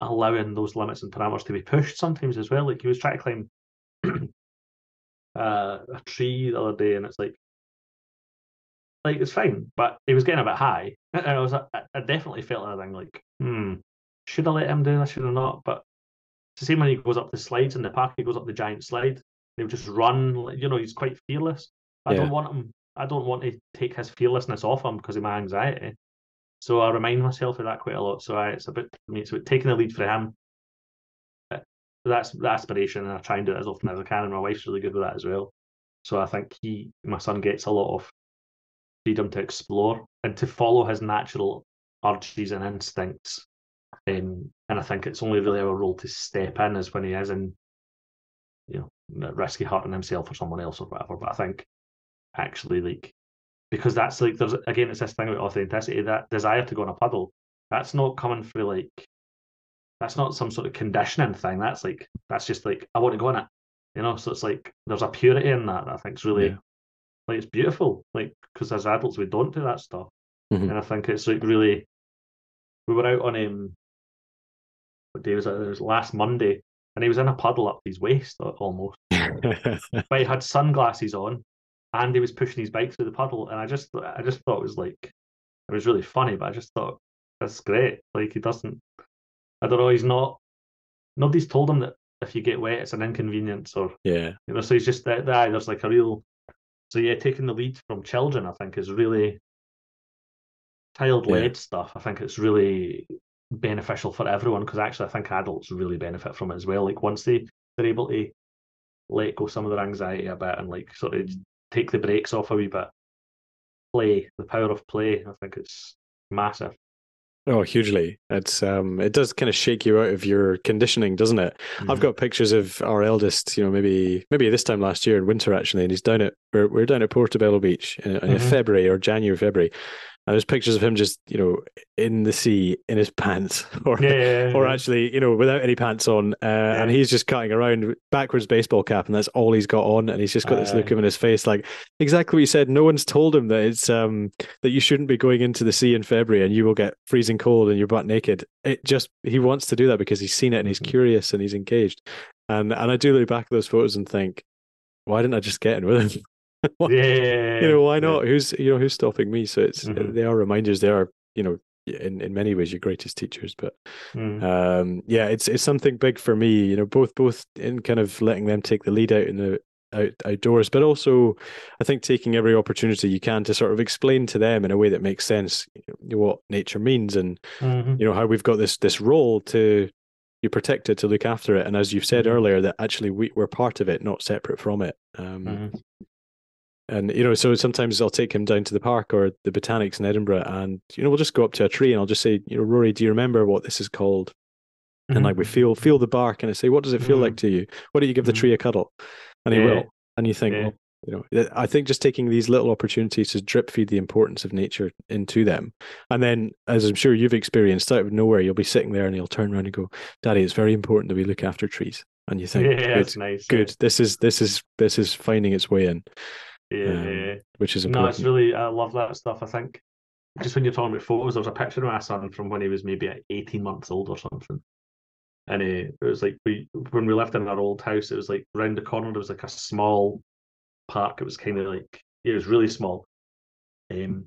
allowing those limits and parameters to be pushed sometimes as well. Like he was trying to climb uh, a tree the other day, and it's like, like it's fine, but he was getting a bit high, and I was I, I definitely felt that thing like, hmm, should I let him do this? Should I not? But it's the same when he goes up the slides in the park. He goes up the giant slide. He'll just run. like, You know, he's quite fearless. I
Yeah.
don't want him. I don't want to take his fearlessness off him because of my anxiety. So I remind myself of that quite a lot. So I, it's a bit for me. It's about taking the lead for him. That's the aspiration, and I try and do it as often as I can. And my wife's really good with that as well. So I think he, my son, gets a lot of freedom to explore and to follow his natural urges and instincts. Um, and I think it's only really our role to step in is when he is in, you know, risky hurting himself or someone else or whatever. But I think actually, like, because that's like, there's again, it's this thing about authenticity, that desire to go in a puddle. That's not coming through like, that's not some sort of conditioning thing. That's like, that's just like, I want to go in it, you know. So it's like, there's a purity in that, that I think's really,
Yeah.
Like, it's beautiful. Like, because as adults, we don't do that stuff.
Mhm.
And I think it's like really, we were out on um, what day was it? It was last Monday, and he was in a puddle up his waist almost. But he had sunglasses on, and he was pushing his bike through the puddle. And I just, I just thought it was like, it was really funny. But I just thought that's great. Like he doesn't, I don't know. He's not. Nobody's told him that if you get wet, it's an inconvenience, or
yeah.
you know. So he's just that there's like a real. So yeah, taking the lead from children, I think, is really child-led stuff. I think it's really beneficial for everyone because actually I think adults really benefit from it as well. Like once they they're able to let go some of their anxiety a bit and like sort of mm. take the brakes off a wee bit. Play the power of play. I think it's massive.
Oh, hugely. It's um it does kind of shake you out of your conditioning, doesn't it? Mm-hmm. I've got pictures of our eldest, you know, maybe maybe this time last year in winter actually, and he's down at we're we're down at Portobello Beach in, in mm-hmm. February or January, February. And there's pictures of him just, you know, in the sea in his pants, or yeah, yeah, yeah. or actually, you know, without any pants on, uh, and he's just cutting around backwards baseball cap, and that's all he's got on, and he's just got uh, this look in his face, like exactly what you said. No one's told him that it's um that you shouldn't be going into the sea in February, and you will get freezing cold and you're butt naked. It just he wants to do that because he's seen it and he's mm-hmm. curious and he's engaged, and and I do look back at those photos and think, why didn't I just get in with him?
yeah,
you know why not? Yeah. Who's you know who's stopping me? So it's mm-hmm. they are reminders. They are you know in in many ways your greatest teachers. But mm. um, yeah, it's it's something big for me. You know, both both in kind of letting them take the lead out in the out, outdoors, but also I think taking every opportunity you can to sort of explain to them in a way that makes sense you know, what nature means and mm-hmm. you know how we've got this this role to you protect it to look after it and as you've said mm-hmm. earlier that actually we, we're part of it not separate from it um, mm-hmm and you know so sometimes i'll take him down to the park or the botanics in edinburgh and you know we'll just go up to a tree and i'll just say you know rory do you remember what this is called? Mm-hmm. and like we feel feel the bark and i say what does it feel mm-hmm. like to you? Why don't you give the tree a cuddle? And he yeah. will. And you think yeah. well you know i think just taking these little opportunities to drip feed the importance of nature into them. And then as i'm sure you've experienced out of nowhere you'll be sitting there and he'll turn around and go daddy it's very important that we look after trees. And you think
yeah, good, nice,
good. This is this is this is finding its way in
yeah,
um, which is important.
No, it's really I love that stuff. I think just when you're talking about photos, there was a picture of my son from when he was maybe 18 months old or something. And uh, it was like we when we lived in our old house, it was like round the corner there was like a small park. It was kind of like it was really small. Um,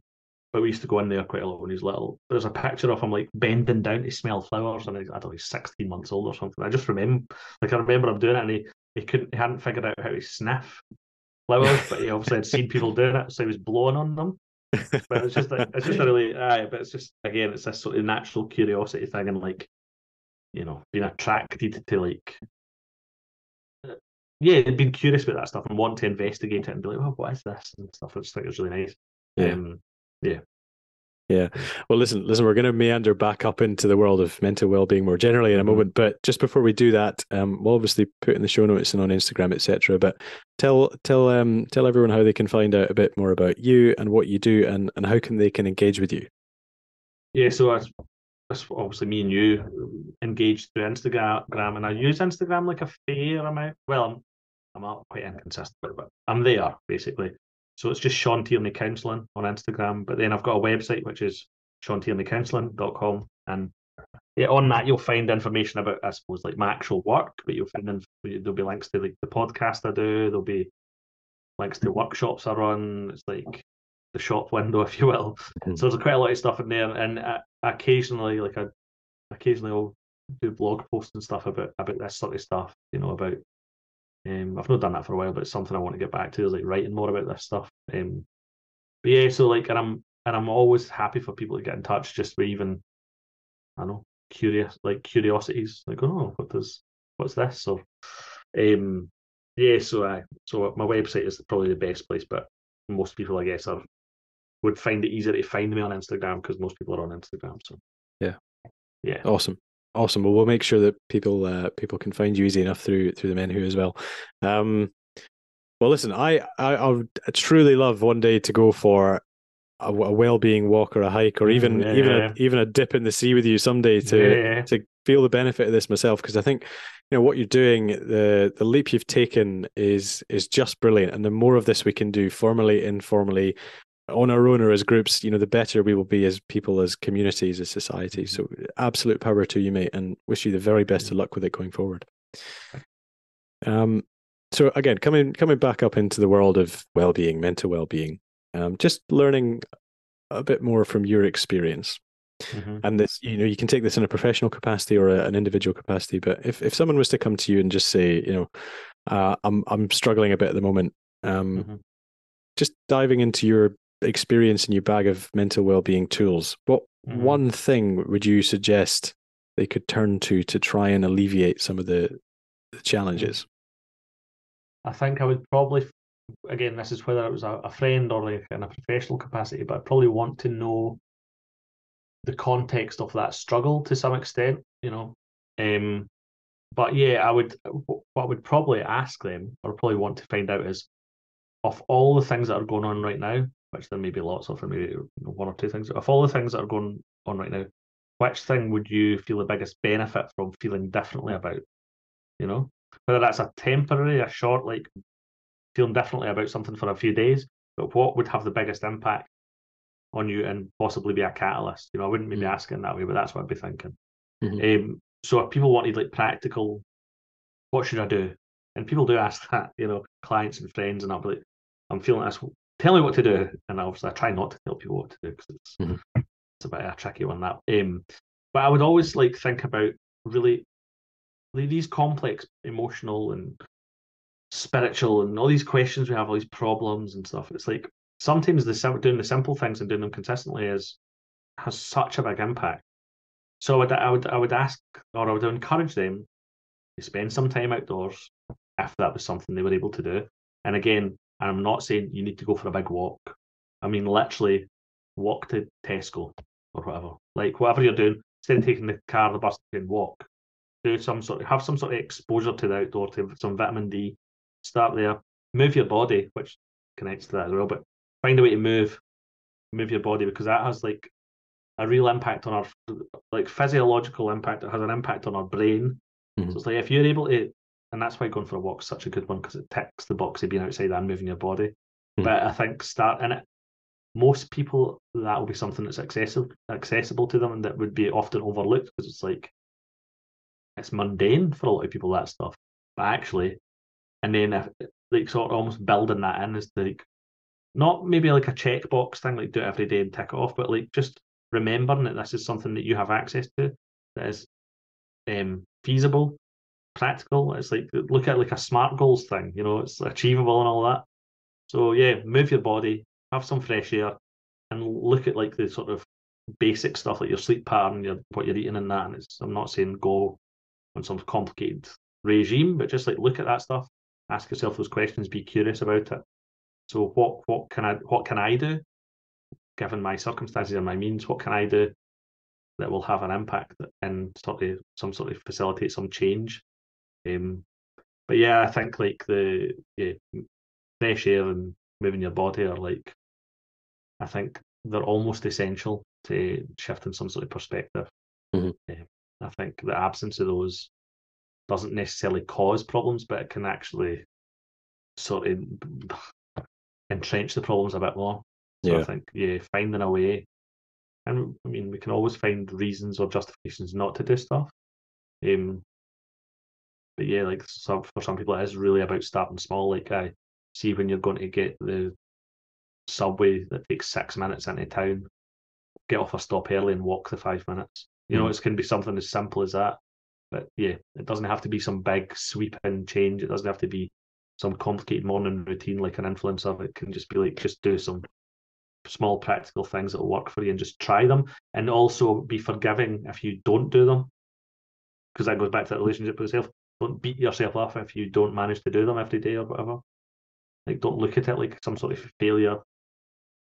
but we used to go in there quite a lot when he was little. There's a picture of him like bending down to smell flowers, and I don't know, he's 16 months old or something. I just remember, like I remember him doing it, and he, he couldn't, he hadn't figured out how to sniff flowers, but he obviously had seen people doing it, so he was blowing on them. But it's just like, it's just a really aye, but it's just again it's this sort of natural curiosity thing and like you know being attracted to like yeah being curious about that stuff and wanting to investigate it and be like well, what is this and stuff. I just think it's really nice.
Yeah.
Um, yeah.
Yeah. Well, listen, listen, we're going to meander back up into the world of mental well-being more generally in a mm-hmm. moment. But just before we do that, um, we'll obviously put in the show notes and on Instagram, etc. But tell tell um tell everyone how they can find out a bit more about you and what you do, and and how can they can engage with you.
Yeah. So that's, that's obviously me and you engaged through Instagram, and I use Instagram like a fair amount. Well, I'm I'm quite inconsistent, but I'm there basically. So it's just Sean Tierney Counselling on Instagram. But then I've got a website which is seantierneycounselling.com. And yeah, on that you'll find information about, I suppose, like my actual work, but you'll find there'll be links to like the podcast I do, there'll be links to workshops I run. It's like the shop window, if you will. Mm-hmm. So there's quite a lot of stuff in there. And occasionally, like I occasionally I'll do blog posts and stuff about about this sort of stuff, you know, about um, I've not done that for a while, but it's something I want to get back to is like writing more about this stuff. Um, but yeah, so like, and I'm and I'm always happy for people to get in touch, just with even I don't know curious like curiosities, like oh, what does what's this or um, yeah. So I so my website is probably the best place, but most people I guess are would find it easier to find me on Instagram because most people are on Instagram. So
yeah,
yeah,
awesome. Awesome. Well, we'll make sure that people uh, people can find you easy enough through through the men who as well. Um, well, listen, I, I I would truly love one day to go for a, a well-being walk or a hike or even yeah. even a, even a dip in the sea with you someday to yeah. to feel the benefit of this myself because I think you know what you're doing the the leap you've taken is is just brilliant and the more of this we can do formally informally on our own or as groups, you know, the better we will be as people, as communities, as society. So absolute power to you, mate, and wish you the very best of luck with it going forward. Um, so again, coming coming back up into the world of well-being, mental well-being, um, just learning a bit more from your experience. Mm-hmm. And this, you know, you can take this in a professional capacity or a, an individual capacity. But if, if someone was to come to you and just say, you know, uh, I'm I'm struggling a bit at the moment, um, mm-hmm. just diving into your experience in your bag of mental well-being tools what
Mhm.
one thing would you suggest they could turn to to try and alleviate some of the, the challenges?
I think I would probably, again, this is whether it was a, a friend or like in a professional capacity, but I'd probably want to know the context of that struggle to some extent, you know. Um, but yeah, I would, what I would probably ask them, or probably want to find out is, of all the things that are going on right now, which there may be lots of, or maybe one or two things, of all the things that are going on right now, which thing would you feel the biggest benefit from feeling differently about? You know, whether that's a temporary, a short, like feeling differently about something for a few days, but what would have the biggest impact on you and possibly be a catalyst? You know, I wouldn't maybe
Mm.
ask it that way, but that's what I'd be thinking.
Mhm.
Um, so if people wanted like practical, what should I do? And people do ask that, you know, clients and friends, and I'll be like, I'm feeling this. Tell me what to do, and obviously I try not to tell people what to do because it's
Mhm.
it's a bit of a tricky one that. Um, but I would always like think about really these complex emotional and spiritual and all these questions we have, all these problems and stuff. It's like sometimes the doing the simple things and doing them consistently is has such a big impact. So I would I would I would ask or I would encourage them to spend some time outdoors if that was something they were able to do. And again, I'm not saying you need to go for a big walk. I mean literally walk to Tesco or whatever. Like whatever you're doing, instead of taking the car, the bus, and walk. Do some sort of have some sort of exposure to the outdoor, to some vitamin D. Start there. Move your body, which connects to that as well. But find a way to move, move your body because that has like a real impact on our like physiological impact. It has an impact on our brain.
Mhm.
So it's like if you're able to, and that's why going for a walk is such a good one because it ticks the box of being outside and moving your body.
Mhm.
But I think start in it. Most people that will be something that's accessible accessible to them and that would be often overlooked because it's like it's mundane for a lot of people that stuff. But actually, and then if like sort of almost building that in is like not maybe like a checkbox thing like do it every day and tick it off, but like just remembering that this is something that you have access to that is um, feasible, practical. It's like look at like a smart goals thing, you know, it's achievable and all that. So yeah, move your body, have some fresh air, and look at like the sort of basic stuff like your sleep pattern, your what you're eating and that. And it's I'm not saying go on some complicated regime, but just like look at that stuff, ask yourself those questions, be curious about it. So what what can I what can I do, given my circumstances and my means? What can I do that will have an impact that and sort of some sort of facilitate some change? Um, but yeah, I think like the yeah, fresh air and moving your body are like, I think they're almost essential to shifting some sort of perspective.
Mhm.
Um, I think the absence of those doesn't necessarily cause problems, but it can actually sort of entrench the problems a bit more. So I think yeah, finding a way, and I mean we can always find reasons or justifications not to do stuff. Um, but yeah, like some for some people it is really about starting small. Like I see when you're going to get the subway that takes six minutes into town, get off a stop early and walk the five minutes. You know,
Mhm.
it's going to be something as simple as that. But yeah, it doesn't have to be some big sweeping change. It doesn't have to be some complicated morning routine like an influencer. It can just be like just do some small practical things that will work for you and just try them. And also be forgiving if you don't do them. Because that goes back to that relationship with yourself. Don't beat yourself up if you don't manage to do them every day or whatever. Like don't look at it like some sort of failure.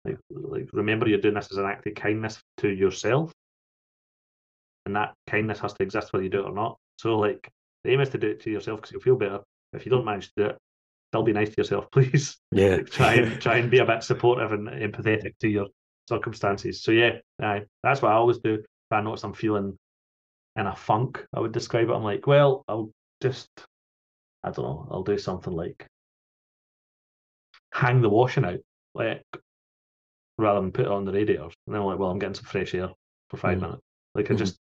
Like, like remember you're doing this as an act of kindness to yourself. And that kindness has to exist whether you do it or not. So like the aim is to do it to yourself because you'll feel better. If you don't manage to do it, still be nice to yourself, please.
Yeah.
Like, try and try and be a bit supportive and empathetic to your circumstances. So yeah, aye, that's what I always do. If I notice I'm feeling in a funk, I would describe it. I'm like, well, I'll just I don't know, I'll do something like hang the washing out, like rather than put it on the radiators. And then I'm like, well, I'm getting some fresh air for 5
Mm.
minutes. Like I
Mhm.
just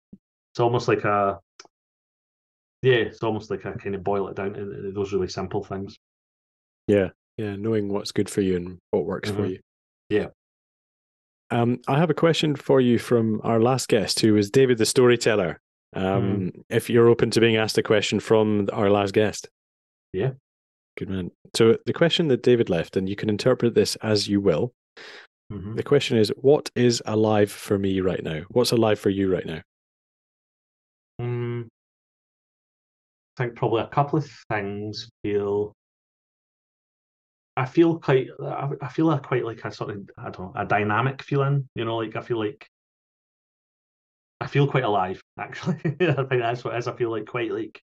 it's almost like a yeah, it's almost like I kind of boil it down to those really simple things.
Yeah. Yeah. Knowing what's good for you and what works for
Mhm.
you.
Yeah.
Um, I have a question for you from our last guest, who was David the storyteller. Um, If you're open to being asked a question from our last guest.
Yeah.
Good man. So the question that David left, and you can interpret this as you will.
Mhm.
The question is, what is alive for me right now? What's alive for you right now?
Mm, I think probably a couple of things feel. I feel quite. I I feel quite like a sort of I don't know a dynamic feeling. You know, like I feel like. I feel quite alive, actually. I think that's what it is. I feel like quite like.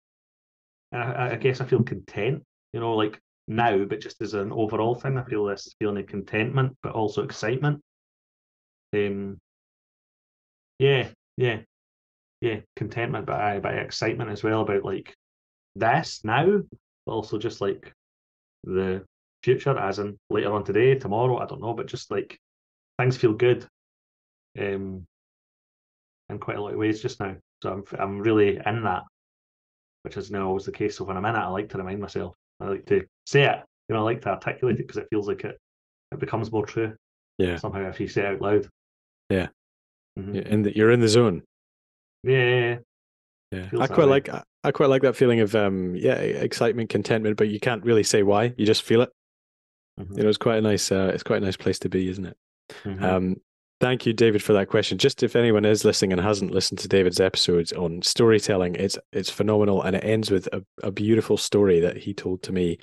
I, I guess I feel content. You know, like now, but just as an overall thing, I feel this feeling of contentment, but also excitement. Um. Yeah, yeah, yeah, contentment, but I, but excitement as well about like this now, but also just like the future, as in later on today, tomorrow. I don't know, but just like things feel good, um, in quite a lot of ways just now. So I'm I'm really in that, which is now always the case. So when I'm in it, I like to remind myself. I like to say it. You know, I like to articulate it because it feels like it it becomes more true
Yeah,
somehow if you say it out loud.
Yeah.
Mhm.
Yeah, in the, you're in the zone.
Yeah, yeah,
I quite like I- I quite like that feeling of um yeah excitement, contentment, but you can't really say why. You just feel it.
Mhm.
You know, it's quite a nice uh, it's quite a nice place to be, isn't it?
Mhm.
Um, thank you, David, for that question. Just if anyone is listening and hasn't listened to David's episodes on storytelling, it's it's phenomenal, and it ends with a, a beautiful story that he told to me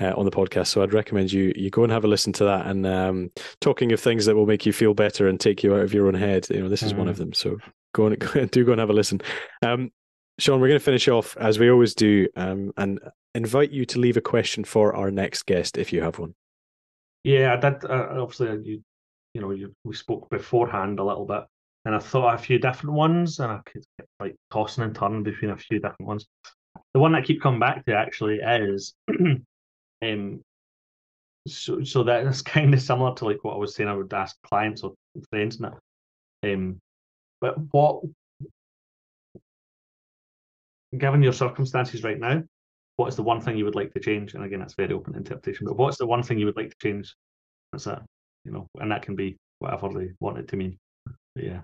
uh, on the podcast. So I'd recommend you you go and have a listen to that. And um, talking of things that will make you feel better and take you out of your own head, you know, this is one of them. So go and do go and have a listen. Um, Sean, we're going to finish off as we always do, um, and invite you to leave a question for our next guest if you have one.
Yeah, that. Uh, obviously, you, you know, you, we spoke beforehand a little bit, and I thought a few different ones, and I could like tossing and turning between a few different ones. The one I keep coming back to actually is, um, so so that is kind of similar to like what I was saying. I would ask clients or friends and that. Um, but what, given your circumstances right now, what is the one thing you would like to change? And again, that's very open interpretation. But what's the one thing you would like to change? That's it. You know, and that can be whatever they want it to mean. But yeah.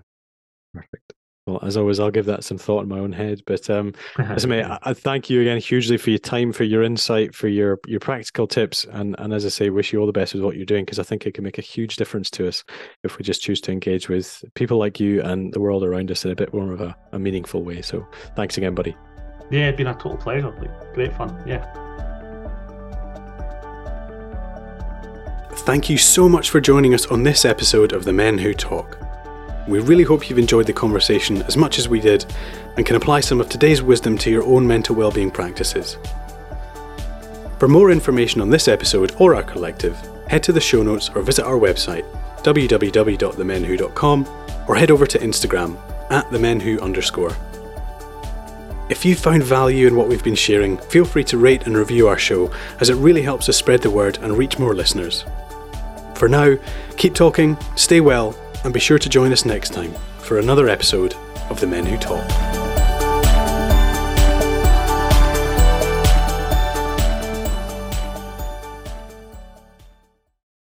Perfect. Well, as always, I'll give that some thought in my own head. But um, listen, mate, I, I thank you again hugely for your time, for your insight, for your your practical tips, and and as I say, wish you all the best with what you're doing because I think it can make a huge difference to us if we just choose to engage with people like you and the world around us in a bit more of a, a meaningful way. So, thanks again, buddy.
yeah, it's been a total pleasure. Like great fun. Yeah.
Thank you so much for joining us on this episode of The Men Who Talk. We really hope you've enjoyed the conversation as much as we did and can apply some of today's wisdom to your own mental well-being practices. For more information on this episode or our collective, head to the show notes or visit our website www.themenwho.com or head over to Instagram at themenwho underscore. If you've found value in what we've been sharing, feel free to rate and review our show as it really helps us spread the word and reach more listeners. For now, keep talking, stay well, and be sure to join us next time for another episode of The Men Who Talk.